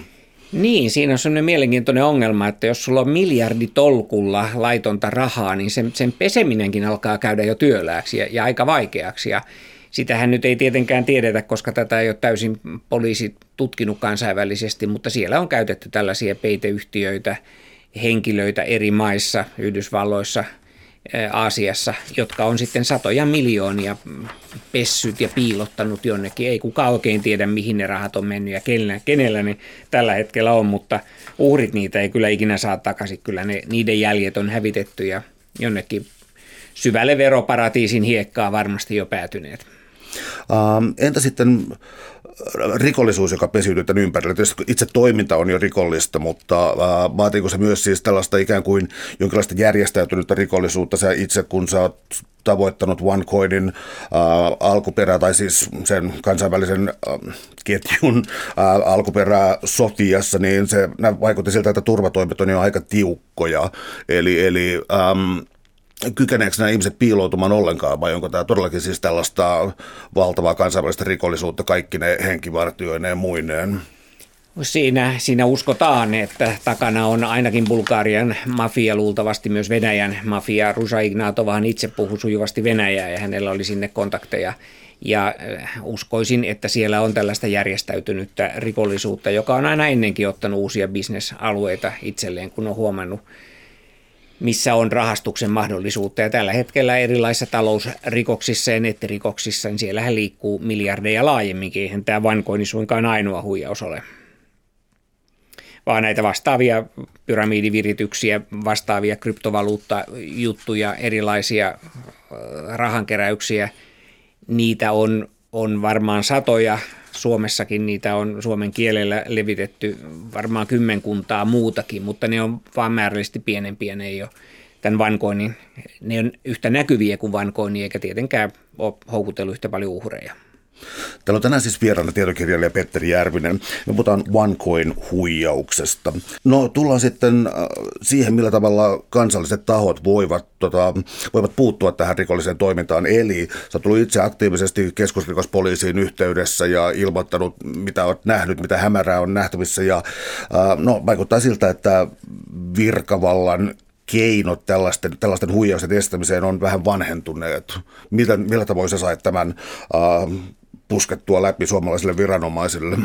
Niin, siinä on sellainen mielenkiintoinen ongelma, että jos sulla on miljarditolkulla laitonta rahaa, niin sen, sen peseminenkin alkaa käydä jo työlääksi ja, ja aika vaikeaksi. Ja sitähän nyt ei tietenkään tiedetä, koska tätä ei ole täysin poliisi tutkinut kansainvälisesti, mutta siellä on käytetty tällaisia peiteyhtiöitä, henkilöitä eri maissa, Yhdysvalloissa – Aasiassa, jotka on sitten satoja miljoonia pessyt ja piilottanut jonnekin. Ei kukaan oikein tiedä, mihin ne rahat on mennyt ja kenellä, kenellä ne tällä hetkellä on, mutta uhrit niitä ei kyllä ikinä saa takaisin. Kyllä ne, niiden jäljet on hävitetty ja jonnekin syvälle veroparatiisin hiekkaa varmasti jo päätyneet. Uh, entä sitten rikollisuus, joka pesiytyy tämän ympärillä. Tietysti itse toiminta on jo rikollista, mutta vaatiiko se myös siis tällaista ikään kuin jonkinlaista järjestäytynyttä rikollisuutta? Sä itse, kun sä oot tavoittanut OneCoinin äh, alkuperää, tai siis sen kansainvälisen äh, ketjun äh, alkuperää Sofiassa, niin se vaikutti siltä, että turvatoimet on jo aika tiukkoja. Eli, eli ähm, kykeneekö nämä ihmiset piiloutumaan ollenkaan vai onko tämä todellakin siis tällaista valtavaa kansainvälistä rikollisuutta kaikki ne henkivartioineen muineen? Siinä, siinä uskotaan, että takana on ainakin Bulgarian mafia, luultavasti myös Venäjän mafia. Rusa Ignatovahan itse puhui sujuvasti Venäjää ja hänellä oli sinne kontakteja. Ja äh, uskoisin, että siellä on tällaista järjestäytynyttä rikollisuutta, joka on aina ennenkin ottanut uusia bisnesalueita itselleen, kun on huomannut, missä on rahastuksen mahdollisuutta. Ja tällä hetkellä erilaisissa talousrikoksissa ja nettirikoksissa, niin siellähän liikkuu miljardeja laajemminkin. Eihän tämä vankoini suinkaan ainoa huijaus ole vaan näitä vastaavia pyramidivirityksiä, vastaavia kryptovaluuttajuttuja, erilaisia äh, rahankeräyksiä, niitä on, on varmaan satoja. Suomessakin niitä on suomen kielellä levitetty varmaan kymmenkuntaa muutakin, mutta ne on vaan määrällisesti pienempiä, ne ei ole tämän vankoinnin, ne on yhtä näkyviä kuin vankoinnin, eikä tietenkään ole houkutellut yhtä paljon uhreja. Täällä on tänään siis vieraana tietokirjailija Petteri Järvinen. Me puhutaan OneCoin-huijauksesta. No tullaan sitten äh, siihen, millä tavalla kansalliset tahot voivat, tota, voivat puuttua tähän rikolliseen toimintaan. Eli sä oot itse aktiivisesti keskusrikospoliisiin yhteydessä ja ilmoittanut, mitä olet nähnyt, mitä hämärää on nähtävissä. Ja, äh, no, vaikuttaa siltä, että virkavallan keinot tällaisten, tällaisten huijausten estämiseen on vähän vanhentuneet. Millä, millä tavoin sä sait tämän äh, puskettua läpi suomalaisille viranomaisille?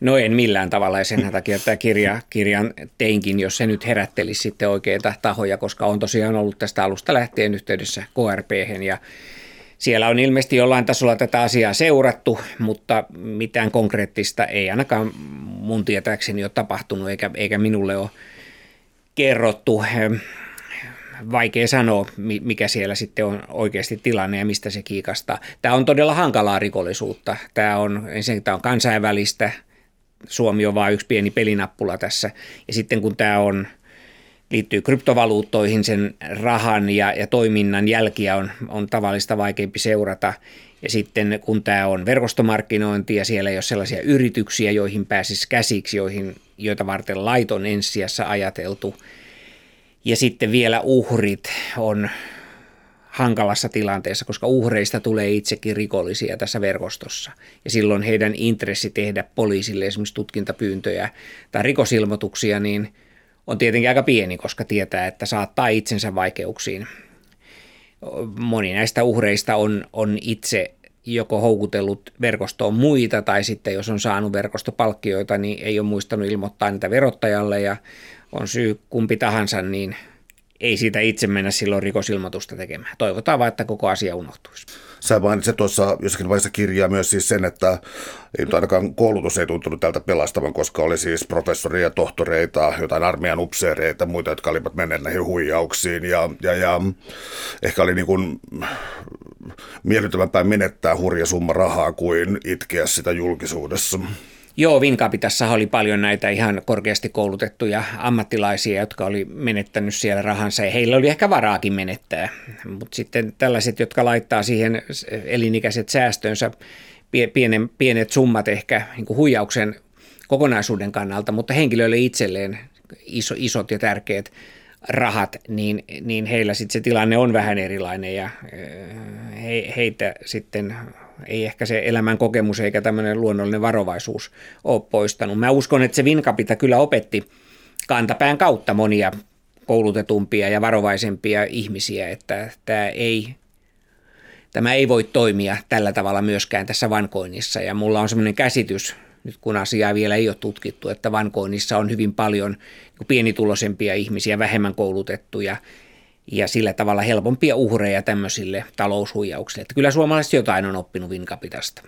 No en millään tavalla ja sen takia tämä kirja, kirjan teinkin, jos se nyt herättelisi sitten oikeita tahoja, koska on tosiaan ollut tästä alusta lähtien yhteydessä KRP ja siellä on ilmeisesti jollain tasolla tätä asiaa seurattu, mutta mitään konkreettista ei ainakaan mun tietääkseni ole tapahtunut eikä, eikä minulle ole kerrottu vaikea sanoa, mikä siellä sitten on oikeasti tilanne ja mistä se kiikastaa. Tämä on todella hankalaa rikollisuutta. Tämä on, ensinnäkin tämä on kansainvälistä, Suomi on vain yksi pieni pelinappula tässä. Ja sitten kun tämä on, liittyy kryptovaluuttoihin, sen rahan ja, ja toiminnan jälkiä on, on tavallista vaikeampi seurata. Ja sitten kun tämä on verkostomarkkinointi ja siellä ei ole sellaisia yrityksiä, joihin pääsisi käsiksi, joihin, joita varten laiton ensijassa ajateltu – ja sitten vielä uhrit on hankalassa tilanteessa, koska uhreista tulee itsekin rikollisia tässä verkostossa. Ja silloin heidän intressi tehdä poliisille esimerkiksi tutkintapyyntöjä tai rikosilmoituksia, niin on tietenkin aika pieni, koska tietää, että saattaa itsensä vaikeuksiin. Moni näistä uhreista on, on itse joko houkutellut verkostoon muita tai sitten jos on saanut verkostopalkkioita, niin ei ole muistanut ilmoittaa niitä verottajalle ja on syy kumpi tahansa, niin ei siitä itse mennä silloin rikosilmoitusta tekemään. Toivotaan vaan, että koko asia unohtuisi. Sä mainitsit tuossa jossakin vaiheessa kirjaa myös siis sen, että ei ainakaan koulutus ei tuntunut tältä pelastavan, koska oli siis professoria, tohtoreita, jotain armeijan upseereita, muita, jotka olivat menneet näihin huijauksiin. Ja, ja, ja ehkä oli niin kuin miellyttävämpää menettää hurja summa rahaa kuin itkeä sitä julkisuudessa. Joo, Vinkapitassa oli paljon näitä ihan korkeasti koulutettuja ammattilaisia, jotka oli menettänyt siellä rahansa ja heillä oli ehkä varaakin menettää. Mutta sitten tällaiset, jotka laittaa siihen elinikäiset säästönsä, pienen, pienet summat ehkä niin kuin huijauksen kokonaisuuden kannalta, mutta henkilöille itselleen iso, isot ja tärkeät rahat, niin, niin heillä sitten se tilanne on vähän erilainen ja he, heitä sitten ei ehkä se elämän kokemus eikä tämmöinen luonnollinen varovaisuus ole poistanut. Mä uskon, että se Vinkapita kyllä opetti kantapään kautta monia koulutetumpia ja varovaisempia ihmisiä, että tämä ei, tämä ei voi toimia tällä tavalla myöskään tässä vankoinnissa. Ja mulla on semmoinen käsitys, nyt kun asiaa vielä ei ole tutkittu, että vankoinnissa on hyvin paljon pienituloisempia ihmisiä, vähemmän koulutettuja ja sillä tavalla helpompia uhreja tämmöisille taloushuijauksille. Että kyllä suomalaiset jotain on oppinut Vinkapitasta.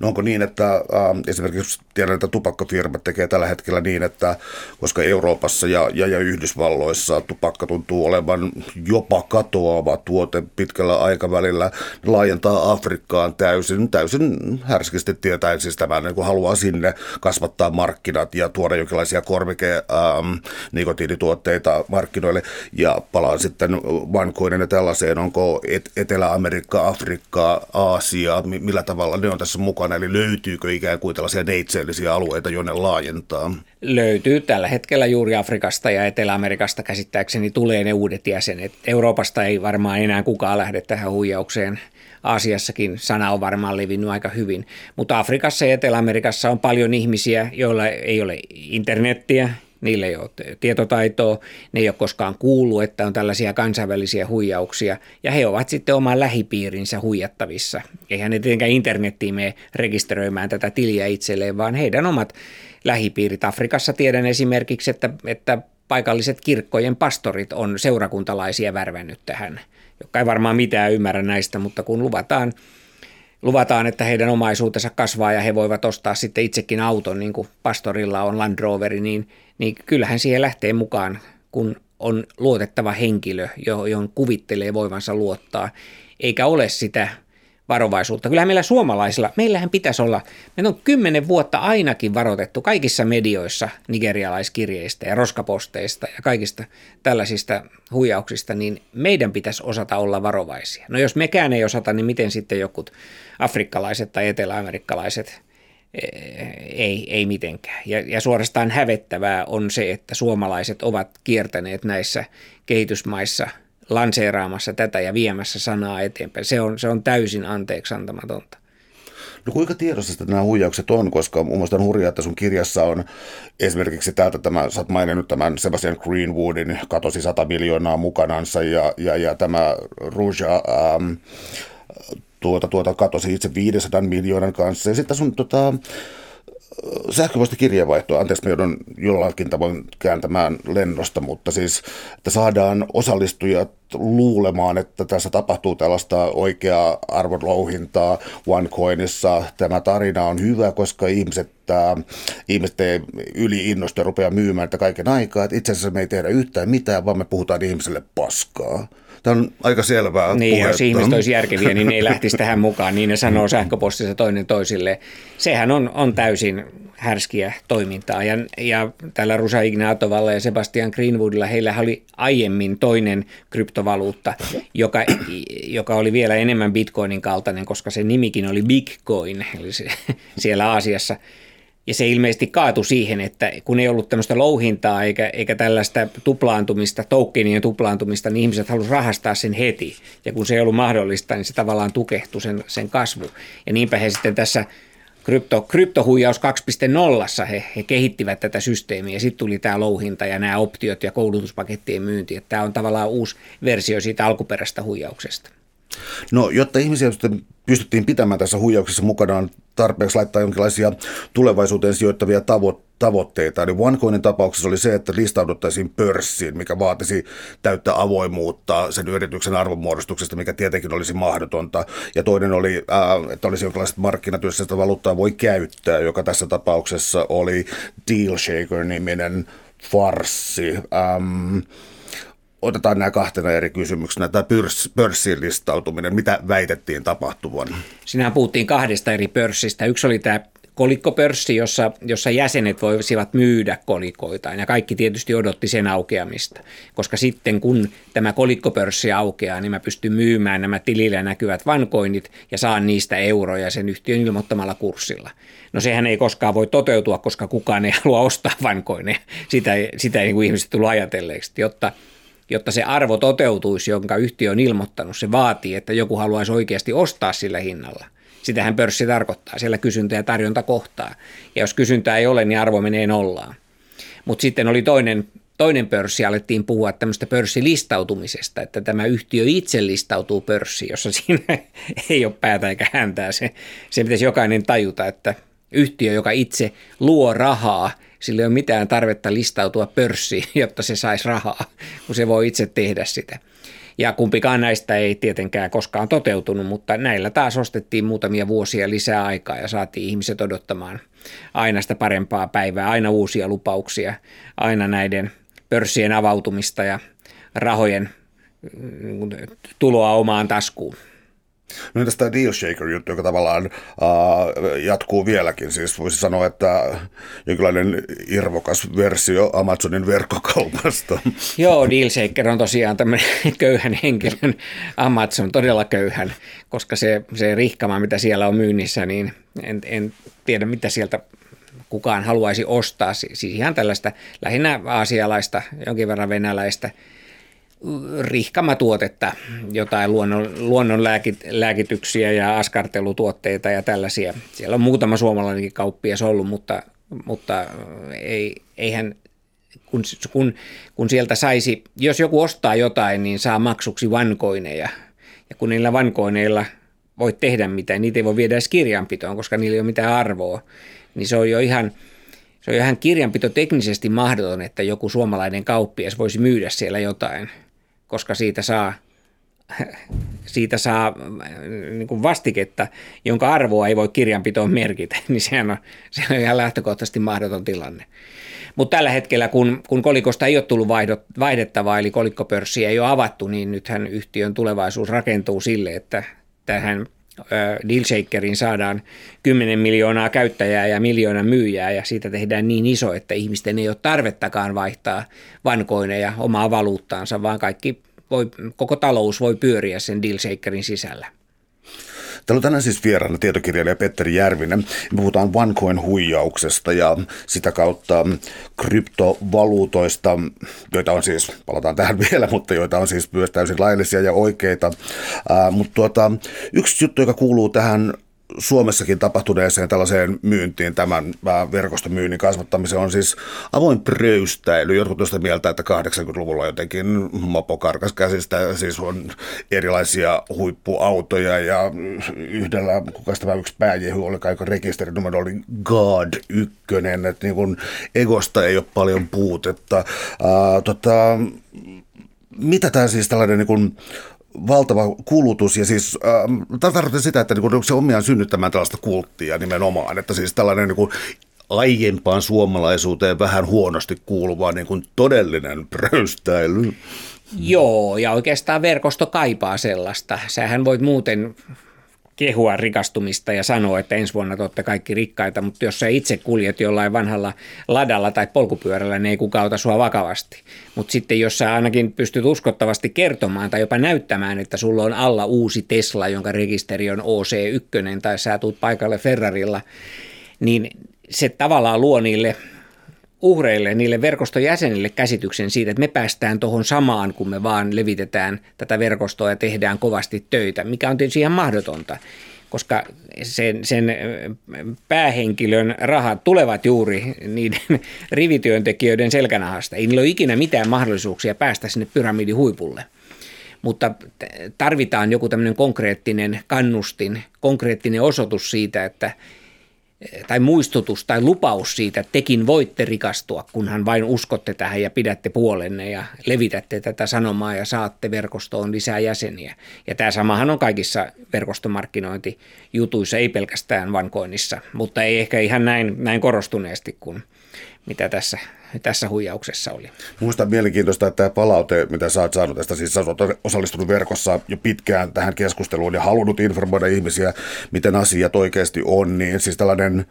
No onko niin, että äh, esimerkiksi tiedän, että tupakkafirmat tekee tällä hetkellä niin, että koska Euroopassa ja, ja, ja Yhdysvalloissa tupakka tuntuu olevan jopa katoava tuote pitkällä aikavälillä, laajentaa Afrikkaan täysin, täysin härskisti tietäen siis tämän, niin kun haluaa sinne kasvattaa markkinat ja tuoda jonkinlaisia korvike ähm, nikotiinituotteita markkinoille ja palaa sitten vankoinen ja tällaiseen, onko Etelä-Amerikka, Afrikka, Aasia, millä tavalla ne on tässä mukana, eli löytyykö ikään kuin tällaisia neitseellisiä alueita, jonne laajentaa? Löytyy tällä hetkellä juuri Afrikasta ja Etelä-Amerikasta käsittääkseni tulee ne uudet jäsenet. Euroopasta ei varmaan enää kukaan lähde tähän huijaukseen Aasiassakin sana on varmaan levinnyt aika hyvin. Mutta Afrikassa ja Etelä-Amerikassa on paljon ihmisiä, joilla ei ole internettiä, niille ei ole tietotaitoa, ne ei ole koskaan kuullut, että on tällaisia kansainvälisiä huijauksia, ja he ovat sitten oman lähipiirinsä huijattavissa. Eihän ne tietenkään internettiin mene rekisteröimään tätä tiliä itselleen, vaan heidän omat lähipiirit. Afrikassa tiedän esimerkiksi, että, että paikalliset kirkkojen pastorit on seurakuntalaisia värvännyt tähän, jotka ei varmaan mitään ymmärrä näistä, mutta kun luvataan, luvataan, että heidän omaisuutensa kasvaa ja he voivat ostaa sitten itsekin auton, niin kuin pastorilla on Land Roveri, niin, niin kyllähän siihen lähtee mukaan, kun on luotettava henkilö, johon kuvittelee voivansa luottaa, eikä ole sitä varovaisuutta. Kyllähän meillä suomalaisilla, meillähän pitäisi olla, me on kymmenen vuotta ainakin varoitettu kaikissa medioissa nigerialaiskirjeistä ja roskaposteista ja kaikista tällaisista huijauksista, niin meidän pitäisi osata olla varovaisia. No jos mekään ei osata, niin miten sitten jokut afrikkalaiset tai eteläamerikkalaiset ei, ei mitenkään. Ja, ja suorastaan hävettävää on se, että suomalaiset ovat kiertäneet näissä kehitysmaissa – lanseeraamassa tätä ja viemässä sanaa eteenpäin. Se on, se on täysin anteeksi antamatonta. No kuinka tiedossa nämä huijaukset on, koska mun mielestä on hurjaa, että sun kirjassa on esimerkiksi täältä tämä, sä oot maininnut tämän Sebastian Greenwoodin, katosi 100 miljoonaa mukanansa ja, ja, ja tämä Ruja ähm, tuota, tuota, katosi itse 500 miljoonan kanssa. Ja sitten sun tota, sähköposti kirjeenvaihtoa, anteeksi, me joudun jollakin tavoin kääntämään lennosta, mutta siis, että saadaan osallistujat luulemaan, että tässä tapahtuu tällaista oikeaa arvonlouhintaa OneCoinissa. Tämä tarina on hyvä, koska ihmiset, äh, ihmiset ei yli innosta ja rupeaa myymään että kaiken aikaa. Että itse asiassa me ei tehdä yhtään mitään, vaan me puhutaan ihmiselle paskaa. Tämä on aika selvää Niin, puhetta. jos ihmiset olisi järkeviä, niin ne ei lähtisi tähän mukaan, niin ne sanoo sähköpostissa toinen toisille. Sehän on, on täysin härskiä toimintaa. Ja, ja tällä Rusa Ignatovalla ja Sebastian Greenwoodilla heillä oli aiemmin toinen kryptovaluutta, joka, joka oli vielä enemmän bitcoinin kaltainen, koska se nimikin oli Bitcoin, eli se, siellä Aasiassa – ja se ilmeisesti kaatui siihen, että kun ei ollut tämmöistä louhintaa eikä, eikä tällaista tuplaantumista, toukkenien tuplaantumista, niin ihmiset halusivat rahastaa sen heti. Ja kun se ei ollut mahdollista, niin se tavallaan tukehtui sen, sen kasvu. Ja niinpä he sitten tässä krypto, kryptohuijaus 2.0 he, he kehittivät tätä systeemiä. Sitten tuli tämä louhinta ja nämä optiot ja koulutuspakettien myynti. Että tämä on tavallaan uusi versio siitä alkuperäistä huijauksesta. No, jotta ihmisiä pystyttiin pitämään tässä huijauksessa mukanaan tarpeeksi laittaa jonkinlaisia tulevaisuuteen sijoittavia tavo- tavoitteita. Eli OneCoinin tapauksessa oli se, että listauduttaisiin pörssiin, mikä vaatisi täyttä avoimuutta sen yrityksen arvonmuodostuksesta, mikä tietenkin olisi mahdotonta. Ja toinen oli, äh, että olisi jonkinlaista markkinatyössä, että valuuttaa voi käyttää, joka tässä tapauksessa oli Deal Shaker-niminen farssi. Ähm, otetaan nämä kahtena eri kysymyksenä. Tämä pörssiin listautuminen, mitä väitettiin tapahtuvan? Sinähän puhuttiin kahdesta eri pörssistä. Yksi oli tämä kolikkopörssi, jossa, jossa jäsenet voisivat myydä kolikoitaan ja kaikki tietysti odotti sen aukeamista, koska sitten kun tämä kolikkopörssi aukeaa, niin mä pystyn myymään nämä tilillä näkyvät vankoinit ja saan niistä euroja sen yhtiön ilmoittamalla kurssilla. No sehän ei koskaan voi toteutua, koska kukaan ei halua ostaa vankoineja. Sitä, sitä ei niin kuin ihmiset tullut ajatelleeksi, jotta – jotta se arvo toteutuisi, jonka yhtiö on ilmoittanut, se vaatii, että joku haluaisi oikeasti ostaa sillä hinnalla. Sitähän pörssi tarkoittaa, siellä kysyntä ja tarjonta kohtaa. Ja jos kysyntää ei ole, niin arvo menee nollaan. Mutta sitten oli toinen, toinen pörssi, alettiin puhua tämmöistä pörssilistautumisesta, että tämä yhtiö itse listautuu pörssiin, jossa siinä ei ole päätä eikä häntää. Se, se pitäisi jokainen tajuta, että yhtiö, joka itse luo rahaa, sillä ei ole mitään tarvetta listautua pörssiin, jotta se saisi rahaa, kun se voi itse tehdä sitä. Ja kumpikaan näistä ei tietenkään koskaan toteutunut, mutta näillä taas ostettiin muutamia vuosia lisää aikaa ja saatiin ihmiset odottamaan aina sitä parempaa päivää, aina uusia lupauksia, aina näiden pörssien avautumista ja rahojen mm, tuloa omaan taskuun. No entäs tämä Deal Shaker-juttu, joka tavallaan uh, jatkuu vieläkin. Siis voisi sanoa, että jonkinlainen irvokas versio Amazonin verkkokaupasta. Joo, Deal Shaker on tosiaan tämmöinen köyhän henkilön Amazon, todella köyhän, koska se, se rihkama, mitä siellä on myynnissä, niin en, en tiedä, mitä sieltä kukaan haluaisi ostaa. Siis ihan tällaista lähinnä aasialaista, jonkin verran venäläistä – rihkamatuotetta, jotain luonnon, luonnon lääkit, lääkityksiä ja askartelutuotteita ja tällaisia. Siellä on muutama suomalainenkin kauppias ollut, mutta, mutta ei, eihän kun, kun, kun sieltä saisi, jos joku ostaa jotain, niin saa maksuksi vankoineja. Ja kun niillä vankoineilla voi tehdä mitään, niitä ei voi viedä edes kirjanpitoon, koska niillä ei ole mitään arvoa, niin se on jo ihan, se on ihan kirjanpito teknisesti mahdoton, että joku suomalainen kauppias voisi myydä siellä jotain – koska siitä saa, siitä saa niin kuin vastiketta, jonka arvoa ei voi kirjanpitoon merkitä, niin sehän on, se on ihan lähtökohtaisesti mahdoton tilanne. Mutta tällä hetkellä, kun, kun kolikosta ei ole tullut vaihdot, vaihdettavaa, eli kolikkopörssiä ei ole avattu, niin nythän yhtiön tulevaisuus rakentuu sille, että tähän Dealshakerin saadaan 10 miljoonaa käyttäjää ja miljoona myyjää ja siitä tehdään niin iso, että ihmisten ei ole tarvettakaan vaihtaa vankoineja omaa valuuttaansa, vaan kaikki voi, koko talous voi pyöriä sen Dealshakerin sisällä. Täällä on tänään siis vieraana tietokirjailija Petteri Järvinen. Me puhutaan OneCoin huijauksesta ja sitä kautta kryptovaluutoista, joita on siis, palataan tähän vielä, mutta joita on siis myös täysin laillisia ja oikeita. Ää, mutta tuota, yksi juttu, joka kuuluu tähän Suomessakin tapahtuneeseen tällaiseen myyntiin, tämän verkostomyynnin kasvattamiseen on siis avoin pröystäily. Jotkut sitä mieltä, että 80-luvulla jotenkin mopo karkas käsistä, siis on erilaisia huippuautoja ja yhdellä, kuka tämä yksi pääjehu oli, kaiken rekisterinumero oli God 1, että niin kuin egosta ei ole paljon puutetta. Uh, tota, mitä tämä siis tällainen niin kuin valtava kulutus ja siis äh, tarkoitan sitä, että niin se on omiaan synnyttämään tällaista kulttia nimenomaan, että siis tällainen niin kuin, aiempaan suomalaisuuteen vähän huonosti kuuluva niin kuin todellinen pröystäily. Joo, ja oikeastaan verkosto kaipaa sellaista. Sähän voit muuten kehua rikastumista ja sanoa, että ensi vuonna te olette kaikki rikkaita, mutta jos sä itse kuljet jollain vanhalla ladalla tai polkupyörällä, niin ei kukaan ota sua vakavasti. Mutta sitten jos sä ainakin pystyt uskottavasti kertomaan tai jopa näyttämään, että sulla on alla uusi Tesla, jonka rekisteri on OC1 tai sä tuut paikalle Ferrarilla, niin se tavallaan luo niille uhreille, niille verkoston jäsenille käsityksen siitä, että me päästään tuohon samaan, kun me vaan levitetään tätä verkostoa ja tehdään kovasti töitä, mikä on tietysti ihan mahdotonta koska sen, sen päähenkilön rahat tulevat juuri niiden rivityöntekijöiden selkänahasta. Ei niillä ole ikinä mitään mahdollisuuksia päästä sinne pyramidin huipulle. Mutta tarvitaan joku tämmöinen konkreettinen kannustin, konkreettinen osoitus siitä, että tai muistutus tai lupaus siitä, että tekin voitte rikastua, kunhan vain uskotte tähän ja pidätte puolenne ja levitätte tätä sanomaa ja saatte verkostoon lisää jäseniä. Ja tämä samahan on kaikissa verkostomarkkinointijutuissa, ei pelkästään vankoinnissa, mutta ei ehkä ihan näin, näin korostuneesti kuin mitä tässä tässä huijauksessa oli. Minusta mielenkiintoista, että tämä palaute, mitä sä oot saanut tästä, siis sä oot osallistunut verkossa jo pitkään tähän keskusteluun ja halunnut informoida ihmisiä, miten asiat oikeasti on, niin siis tällainen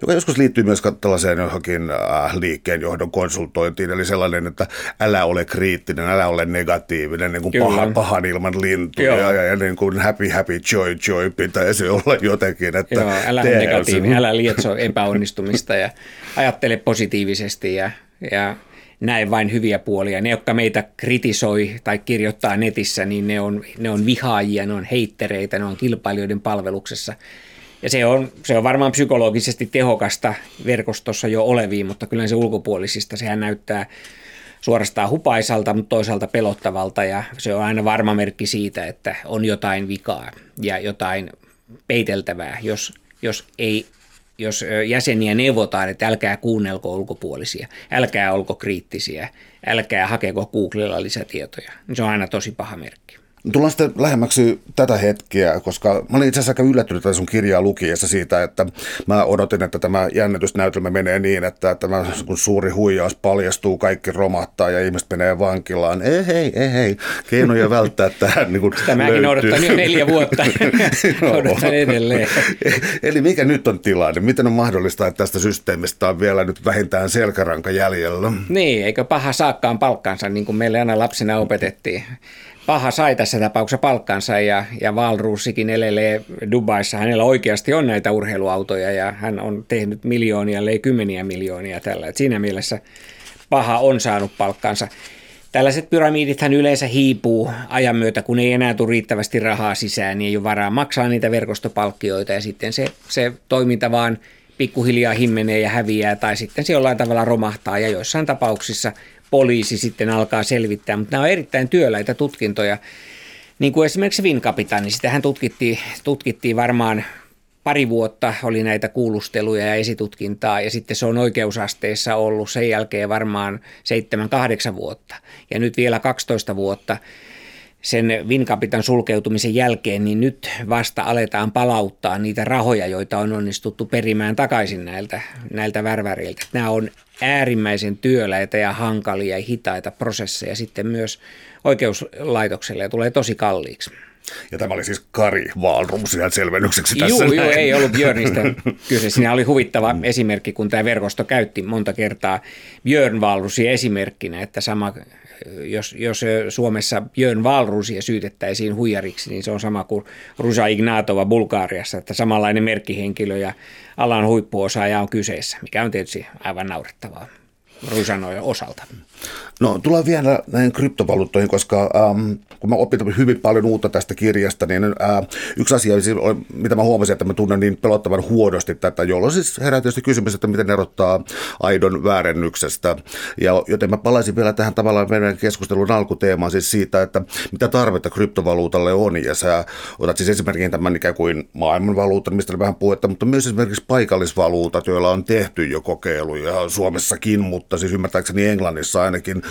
joka joskus liittyy myös tällaiseen johonkin äh, liikkeen johdon konsultointiin, eli sellainen, että älä ole kriittinen, älä ole negatiivinen, niin kuin pahan, pahan ilman lintu ja, ja, ja niin kuin happy, happy, joy, joy pitäisi olla jotenkin. Että Joo, älä ole negatiivinen, älä lietso epäonnistumista ja ajattele positiivisesti ja, ja näe vain hyviä puolia. Ne, jotka meitä kritisoi tai kirjoittaa netissä, niin ne on, ne on vihaajia, ne on heittereitä, ne on kilpailijoiden palveluksessa – ja se on, se on varmaan psykologisesti tehokasta verkostossa jo oleviin, mutta kyllä se ulkopuolisista, sehän näyttää suorastaan hupaisalta, mutta toisaalta pelottavalta ja se on aina varma merkki siitä, että on jotain vikaa ja jotain peiteltävää, jos, jos ei jos jäseniä neuvotaan, että älkää kuunnelko ulkopuolisia, älkää olko kriittisiä, älkää hakeko Googlella lisätietoja, niin se on aina tosi paha merkki. Tullaan sitten lähemmäksi tätä hetkeä, koska mä olin itse asiassa aika yllättynyt tätä sun kirjaa lukiessa siitä, että mä odotin, että tämä jännitysnäytelmä menee niin, että tämä kun suuri huijaus paljastuu, kaikki romahtaa ja ihmiset menee vankilaan. Ei hei, ei hei, keinoja välttää tähän niin Sitä mäkin odotan jo neljä vuotta. odotan edelleen. Eli mikä nyt on tilanne? Miten on mahdollista, että tästä systeemistä on vielä nyt vähintään selkäranka jäljellä? Niin, eikö paha saakkaan palkkansa, niin kuin meille aina lapsina opetettiin paha sai tässä tapauksessa palkkansa ja, ja Valruusikin elelee Dubaissa. Hänellä oikeasti on näitä urheiluautoja ja hän on tehnyt miljoonia, ellei kymmeniä miljoonia tällä. Et siinä mielessä paha on saanut palkkansa. Tällaiset pyramidithan yleensä hiipuu ajan myötä, kun ei enää tule riittävästi rahaa sisään, niin ei ole varaa maksaa niitä verkostopalkkioita ja sitten se, se toiminta vaan pikkuhiljaa himmenee ja häviää tai sitten se jollain tavalla romahtaa ja joissain tapauksissa poliisi sitten alkaa selvittää, mutta nämä on erittäin työläitä tutkintoja. Niin kuin esimerkiksi Vinkapita, niin sitähän tutkittiin, tutkittiin varmaan pari vuotta oli näitä kuulusteluja ja esitutkintaa ja sitten se on oikeusasteessa ollut sen jälkeen varmaan 7-8 vuotta ja nyt vielä 12 vuotta sen Vinkapitan sulkeutumisen jälkeen, niin nyt vasta aletaan palauttaa niitä rahoja, joita on onnistuttu perimään takaisin näiltä, näiltä värväriltä. Nämä on äärimmäisen työläitä ja hankalia ja hitaita prosesseja sitten myös oikeuslaitokselle ja tulee tosi kalliiksi. Ja tämä oli siis Kari Waalrums ihan selvennykseksi tässä. Joo, joo, ei ollut Björnistä kyse. Siinä oli huvittava mm. esimerkki, kun tämä verkosto käytti monta kertaa Björn Waalrusia esimerkkinä, että sama jos, jos Suomessa Björn Valrusia syytettäisiin huijariksi, niin se on sama kuin Rusa Ignatova Bulgaariassa, että samanlainen merkkihenkilö ja alan huippuosaaja on kyseessä, mikä on tietysti aivan naurettavaa Rusanojen osalta. No tullaan vielä näihin kryptovaluuttoihin, koska ähm, kun mä opin hyvin paljon uutta tästä kirjasta, niin äh, yksi asia, mitä mä huomasin, että mä tunnen niin pelottavan huodosti tätä, jolloin siis herää tietysti kysymys, että miten erottaa aidon väärennyksestä. Ja, joten mä palaisin vielä tähän tavallaan meidän keskustelun alkuteemaan siis siitä, että mitä tarvetta kryptovaluutalle on. Ja sä otat siis esimerkiksi tämän ikään kuin maailmanvaluutan, mistä vähän puhetta, mutta myös esimerkiksi paikallisvaluutat, joilla on tehty jo kokeiluja Suomessakin, mutta siis ymmärtääkseni Englannissa ainakin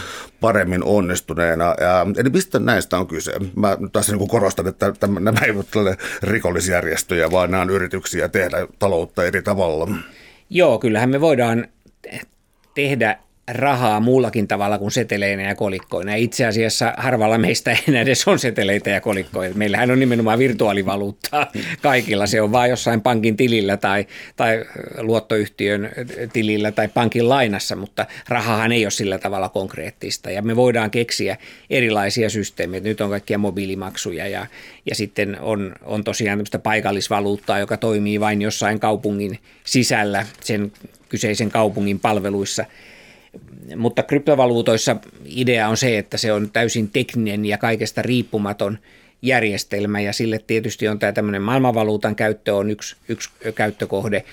paremmin onnistuneena. Ja, eli mistä näistä on kyse? Mä tässä niin korostan, että tämän, nämä eivät ole rikollisjärjestöjä, vaan nämä on yrityksiä tehdä taloutta eri tavalla. Joo, kyllähän me voidaan tehdä rahaa muullakin tavalla kuin seteleinä ja kolikkoina. Itse asiassa harvalla meistä ei edes on seteleitä ja kolikkoja. Meillähän on nimenomaan virtuaalivaluuttaa kaikilla. Se on vain jossain pankin tilillä tai, tai luottoyhtiön tilillä tai pankin lainassa, mutta rahahan ei ole sillä tavalla konkreettista. Ja me voidaan keksiä erilaisia systeemejä. Nyt on kaikkia mobiilimaksuja ja, ja sitten on, on tosiaan tämmöistä paikallisvaluuttaa, joka toimii vain jossain kaupungin sisällä sen kyseisen kaupungin palveluissa – mutta kryptovaluutoissa idea on se, että se on täysin tekninen ja kaikesta riippumaton järjestelmä ja sille tietysti on tämä tämmöinen maailmanvaluutan käyttö on yksi, yksi käyttökohde,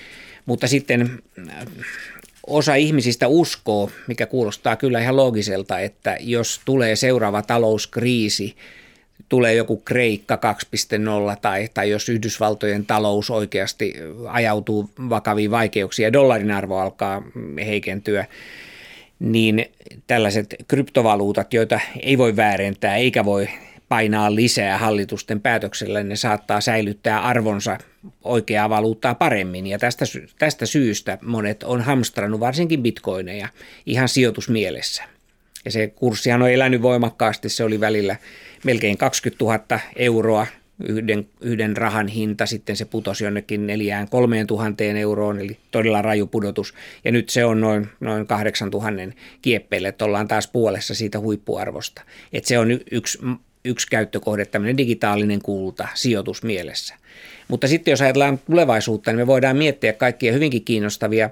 mutta sitten äh, osa ihmisistä uskoo, mikä kuulostaa kyllä ihan loogiselta, että jos tulee seuraava talouskriisi, tulee joku Kreikka 2.0 tai, tai jos Yhdysvaltojen talous oikeasti ajautuu vakaviin vaikeuksiin ja dollarin arvo alkaa heikentyä, niin tällaiset kryptovaluutat, joita ei voi väärentää eikä voi painaa lisää hallitusten päätöksellä, ne saattaa säilyttää arvonsa oikeaa valuuttaa paremmin. Ja tästä, tästä syystä monet on hamstrannut varsinkin bitcoineja ihan sijoitusmielessä. Ja se kurssihan on elänyt voimakkaasti, se oli välillä melkein 20 000 euroa yhden, yhden rahan hinta, sitten se putosi jonnekin neljään kolmeen tuhanteen euroon, eli todella raju pudotus. Ja nyt se on noin, noin kahdeksan tuhannen kieppeille, että ollaan taas puolessa siitä huippuarvosta. Et se on yksi, yksi käyttökohde, tämmöinen digitaalinen kulta sijoitusmielessä. Mutta sitten jos ajatellaan tulevaisuutta, niin me voidaan miettiä kaikkia hyvinkin kiinnostavia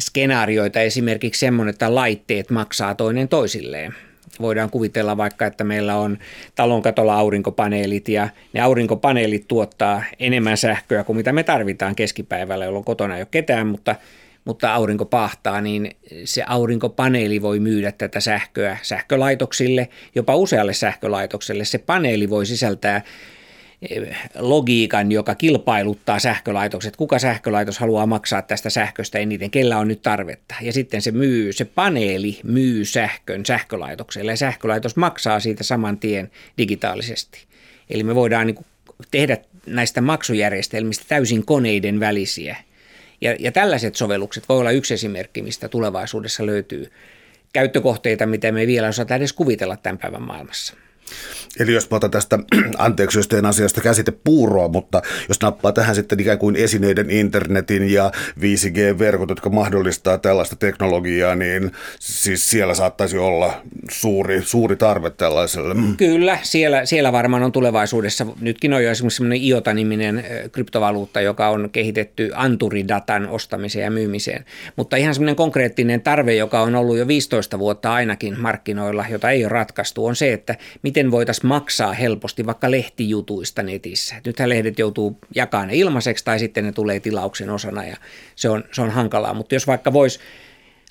skenaarioita, esimerkiksi semmoinen, että laitteet maksaa toinen toisilleen voidaan kuvitella vaikka, että meillä on talon katolla aurinkopaneelit ja ne aurinkopaneelit tuottaa enemmän sähköä kuin mitä me tarvitaan keskipäivällä, jolloin kotona ei ole ketään, mutta mutta aurinko pahtaa, niin se aurinkopaneeli voi myydä tätä sähköä sähkölaitoksille, jopa usealle sähkölaitokselle. Se paneeli voi sisältää logiikan, joka kilpailuttaa sähkölaitokset. Kuka sähkölaitos haluaa maksaa tästä sähköstä eniten, kellä on nyt tarvetta. Ja sitten se myy, se paneeli myy sähkön sähkölaitokselle ja sähkölaitos maksaa siitä saman tien digitaalisesti. Eli me voidaan niin tehdä näistä maksujärjestelmistä täysin koneiden välisiä. Ja, ja tällaiset sovellukset voi olla yksi esimerkki, mistä tulevaisuudessa löytyy käyttökohteita, mitä me ei vielä osata edes kuvitella tämän päivän maailmassa. Eli jos mä otan tästä, anteeksi jos teen asiasta käsite puuroa, mutta jos nappaa tähän sitten ikään kuin esineiden internetin ja 5G-verkot, jotka mahdollistaa tällaista teknologiaa, niin siis siellä saattaisi olla suuri, suuri tarve tällaiselle. Kyllä, siellä, siellä varmaan on tulevaisuudessa. Nytkin on jo esimerkiksi sellainen IOTA-niminen kryptovaluutta, joka on kehitetty anturidatan ostamiseen ja myymiseen. Mutta ihan semmoinen konkreettinen tarve, joka on ollut jo 15 vuotta ainakin markkinoilla, jota ei ole ratkaistu, on se, että miten voitaisiin maksaa helposti vaikka lehtijutuista netissä. Nythän lehdet joutuu jakamaan ne ilmaiseksi tai sitten ne tulee tilauksen osana ja se on, se on hankalaa. Mutta jos vaikka voisi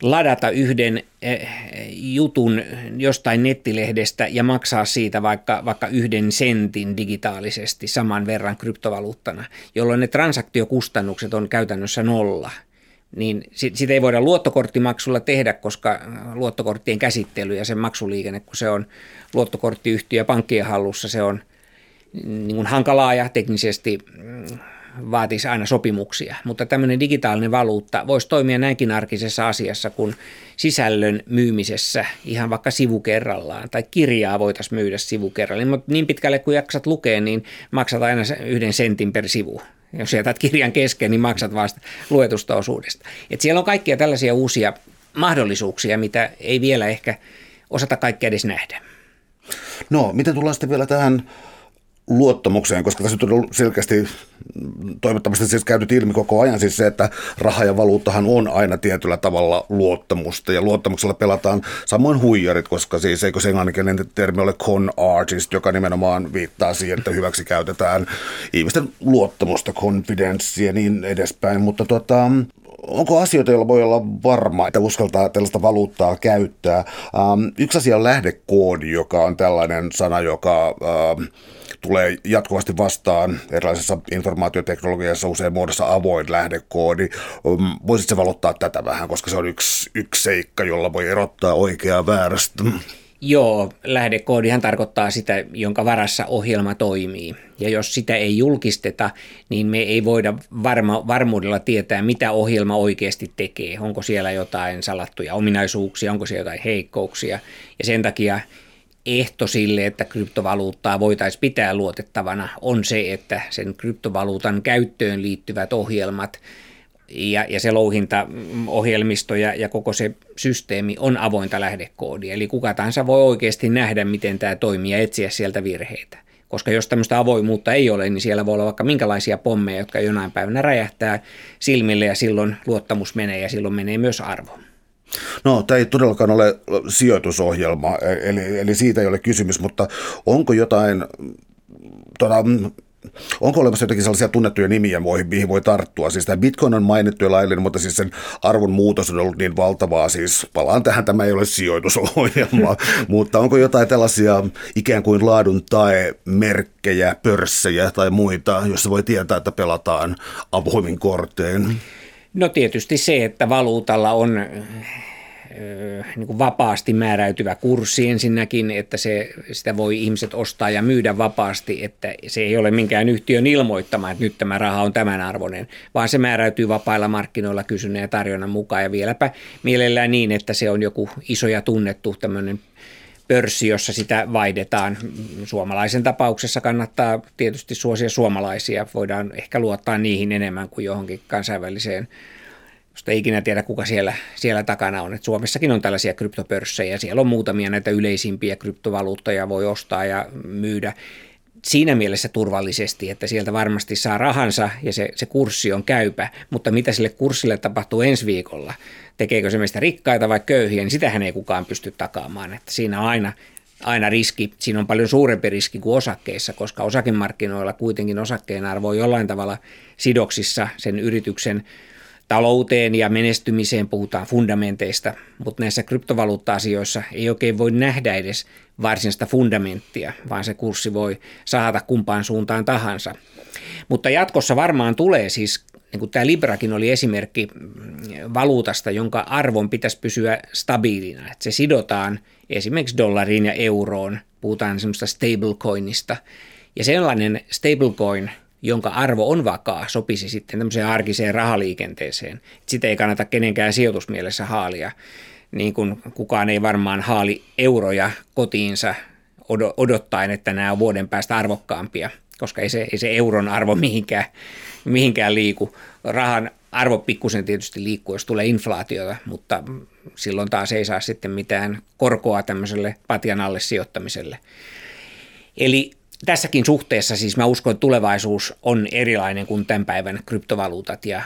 ladata yhden eh, jutun jostain nettilehdestä ja maksaa siitä vaikka, vaikka yhden sentin digitaalisesti saman verran kryptovaluuttana, jolloin ne transaktiokustannukset on käytännössä nolla – niin sitä ei voida luottokorttimaksulla tehdä, koska luottokorttien käsittely ja sen maksuliikenne, kun se on luottokorttiyhtiö ja pankkien hallussa, se on niin kuin hankalaa ja teknisesti mm, vaatisi aina sopimuksia. Mutta tämmöinen digitaalinen valuutta voisi toimia näinkin arkisessa asiassa kuin sisällön myymisessä ihan vaikka sivukerrallaan tai kirjaa voitaisiin myydä sivukerrallaan. Mutta niin pitkälle kuin jaksat lukea, niin maksat aina yhden sentin per sivu. Jos jätät kirjan kesken, niin maksat vasta luetusta osuudesta. Et siellä on kaikkia tällaisia uusia mahdollisuuksia, mitä ei vielä ehkä osata kaikkea edes nähdä. No, miten tullaan sitten vielä tähän luottamukseen, koska tässä on selkeästi toivottavasti siis käynyt ilmi koko ajan siis se, että raha ja valuuttahan on aina tietyllä tavalla luottamusta. Ja luottamuksella pelataan samoin huijarit, koska siis eikö se englanninkielinen termi ole con artist, joka nimenomaan viittaa siihen, että hyväksi käytetään ihmisten luottamusta, confidence ja niin edespäin, mutta tota, onko asioita, joilla voi olla varma, että uskaltaa tällaista valuuttaa käyttää? Ähm, yksi asia on lähdekoodi, joka on tällainen sana, joka ähm, tulee jatkuvasti vastaan erilaisessa informaatioteknologiassa usein muodossa avoin lähdekoodi. Um, voisitko valottaa tätä vähän, koska se on yksi, yksi seikka, jolla voi erottaa oikeaa väärästä? Joo, lähdekoodihan tarkoittaa sitä, jonka varassa ohjelma toimii. Ja jos sitä ei julkisteta, niin me ei voida varma, varmuudella tietää, mitä ohjelma oikeasti tekee. Onko siellä jotain salattuja ominaisuuksia, onko siellä jotain heikkouksia. Ja sen takia ehto sille, että kryptovaluuttaa voitaisiin pitää luotettavana, on se, että sen kryptovaluutan käyttöön liittyvät ohjelmat ja, ja se louhintaohjelmisto ja, ja koko se systeemi on avointa lähdekoodia. Eli kuka tahansa voi oikeasti nähdä, miten tämä toimii ja etsiä sieltä virheitä. Koska jos tämmöistä avoimuutta ei ole, niin siellä voi olla vaikka minkälaisia pommeja, jotka jonain päivänä räjähtää silmille ja silloin luottamus menee ja silloin menee myös arvo. No, tämä ei todellakaan ole sijoitusohjelma, e- eli, eli siitä ei ole kysymys, mutta onko jotain, tuota, onko olemassa jotakin sellaisia tunnettuja nimiä, mihin voi tarttua? Siis tämä Bitcoin on mainittu ja laillinen, mutta siis sen arvon muutos on ollut niin valtavaa, siis palaan tähän, tämä ei ole sijoitusohjelma, mutta onko jotain tällaisia ikään kuin laadun tai merkkejä, pörssejä tai muita, joissa voi tietää, että pelataan avoimin kortein? No tietysti se, että valuutalla on niin kuin vapaasti määräytyvä kurssi ensinnäkin, että se, sitä voi ihmiset ostaa ja myydä vapaasti, että se ei ole minkään yhtiön ilmoittama, että nyt tämä raha on tämän arvoinen, vaan se määräytyy vapailla markkinoilla kysynnän ja tarjonnan mukaan ja vieläpä mielellään niin, että se on joku iso ja tunnettu tämmöinen pörssi, jossa sitä vaihdetaan. Suomalaisen tapauksessa kannattaa tietysti suosia suomalaisia. Voidaan ehkä luottaa niihin enemmän kuin johonkin kansainväliseen josta ei ikinä tiedä, kuka siellä, siellä takana on. Et Suomessakin on tällaisia kryptopörssejä, siellä on muutamia näitä yleisimpiä kryptovaluuttoja voi ostaa ja myydä. Siinä mielessä turvallisesti, että sieltä varmasti saa rahansa ja se, se kurssi on käypä, mutta mitä sille kurssille tapahtuu ensi viikolla, tekeekö se meistä rikkaita vai köyhiä, niin sitähän ei kukaan pysty takaamaan. Että siinä on aina, aina riski, siinä on paljon suurempi riski kuin osakkeissa, koska osakemarkkinoilla kuitenkin osakkeen arvo on jollain tavalla sidoksissa sen yrityksen talouteen ja menestymiseen puhutaan fundamenteista, mutta näissä kryptovaluutta-asioissa ei oikein voi nähdä edes varsinaista fundamenttia, vaan se kurssi voi saada kumpaan suuntaan tahansa. Mutta jatkossa varmaan tulee siis, niin kuin tämä Librakin oli esimerkki valuutasta, jonka arvon pitäisi pysyä stabiilina, että se sidotaan esimerkiksi dollariin ja euroon, puhutaan semmoista stablecoinista, ja sellainen stablecoin – jonka arvo on vakaa, sopisi sitten tämmöiseen arkiseen rahaliikenteeseen. Sitä ei kannata kenenkään sijoitusmielessä haalia, niin kuin kukaan ei varmaan haali euroja kotiinsa odottaen, että nämä on vuoden päästä arvokkaampia, koska ei se, ei se euron arvo mihinkään, mihinkään liiku. Rahan arvo pikkusen tietysti liikkuu, jos tulee inflaatiota, mutta silloin taas ei saa sitten mitään korkoa tämmöiselle patjan alle sijoittamiselle. Eli tässäkin suhteessa siis mä uskon, että tulevaisuus on erilainen kuin tämän päivän kryptovaluutat ja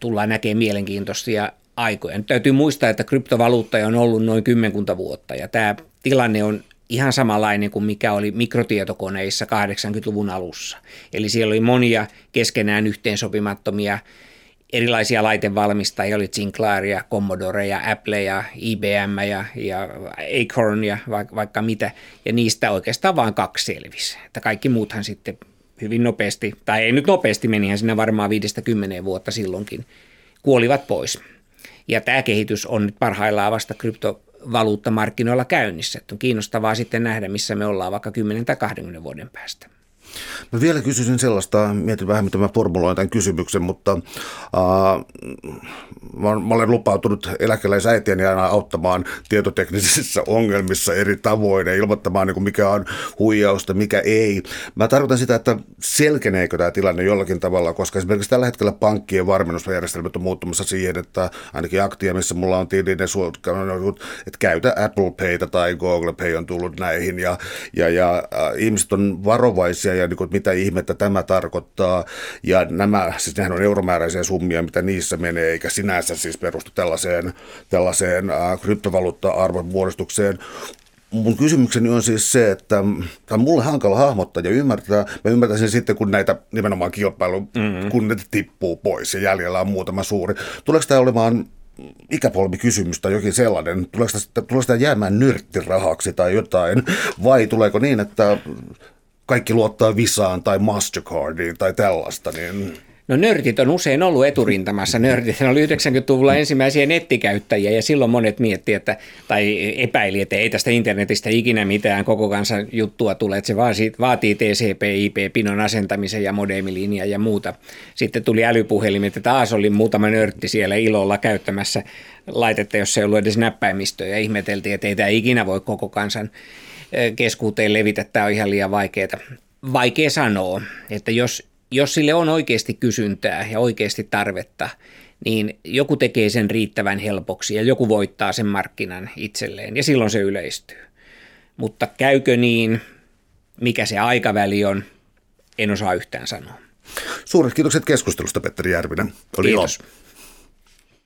tullaan näkemään mielenkiintoisia aikoja. Nyt täytyy muistaa, että kryptovaluutta on ollut noin kymmenkunta vuotta ja tämä tilanne on ihan samanlainen kuin mikä oli mikrotietokoneissa 80-luvun alussa. Eli siellä oli monia keskenään yhteensopimattomia erilaisia laitevalmistajia, oli Sinclair ja Commodore ja Apple ja IBM ja, ja Acorn ja vaikka, vaikka mitä, ja niistä oikeastaan vain kaksi selvisi. Että kaikki muuthan sitten hyvin nopeasti, tai ei nyt nopeasti, menihän sinne varmaan 5-10 vuotta silloinkin, kuolivat pois. Ja tämä kehitys on nyt parhaillaan vasta kryptovaluuttamarkkinoilla käynnissä. Että on kiinnostavaa sitten nähdä, missä me ollaan vaikka 10 tai 20 vuoden päästä. Mä vielä kysyisin sellaista, mietin vähän miten mä formuloin tämän kysymyksen, mutta äh, mä, mä olen lupautunut eläkeläisäitieni aina auttamaan tietoteknisissä ongelmissa eri tavoin ja ilmoittamaan niin kuin mikä on huijausta, mikä ei. Mä tarkoitan sitä, että selkeneekö tämä tilanne jollakin tavalla, koska esimerkiksi tällä hetkellä pankkien varmennusjärjestelmät on muuttumassa siihen, että ainakin aktia, missä mulla on tilin, että käytä Apple Payta tai Google Pay on tullut näihin ja, ja, ja ihmiset on varovaisia ja niin kuin, mitä ihmettä tämä tarkoittaa. Ja nämä, siis nehän on euromääräisiä summia, mitä niissä menee, eikä sinänsä siis perustu tällaiseen, tällaiseen äh, kryptovaluutta-arvon muodostukseen. Mun kysymykseni on siis se, että tämä on mulle hankala hahmottaa ja ymmärtää. Mä ymmärtäisin sitten, kun näitä nimenomaan kilpailu, mm-hmm. kun ne tippuu pois ja jäljellä on muutama suuri. Tuleeko tämä olemaan ikäpolvikysymys tai jokin sellainen? Tuleeko tämä, tuleeko tämä jäämään nyrttirahaksi tai jotain? Vai tuleeko niin, että kaikki luottaa Visaan tai Mastercardiin tai tällaista, niin... No nörtit on usein ollut eturintamassa. Nörtit oli 90-luvulla ensimmäisiä nettikäyttäjiä ja silloin monet miettii, että, tai epäili, että ei tästä internetistä ikinä mitään koko kansan juttua tule, että se vaatii, TCP-IP-pinon asentamisen ja modemilinja ja muuta. Sitten tuli älypuhelimet ja taas oli muutama nörtti siellä ilolla käyttämässä laitetta, jossa ei ollut edes näppäimistöä ja ihmeteltiin, että ei tämä ikinä voi koko kansan keskuuteen levitä, tämä on ihan liian vaikeaa. Vaikea sanoa, että jos, jos sille on oikeasti kysyntää ja oikeasti tarvetta, niin joku tekee sen riittävän helpoksi ja joku voittaa sen markkinan itselleen ja silloin se yleistyy. Mutta käykö niin, mikä se aikaväli on, en osaa yhtään sanoa. Suuret kiitokset keskustelusta, Petteri Järvinen. Oli Kiitos. Ilo.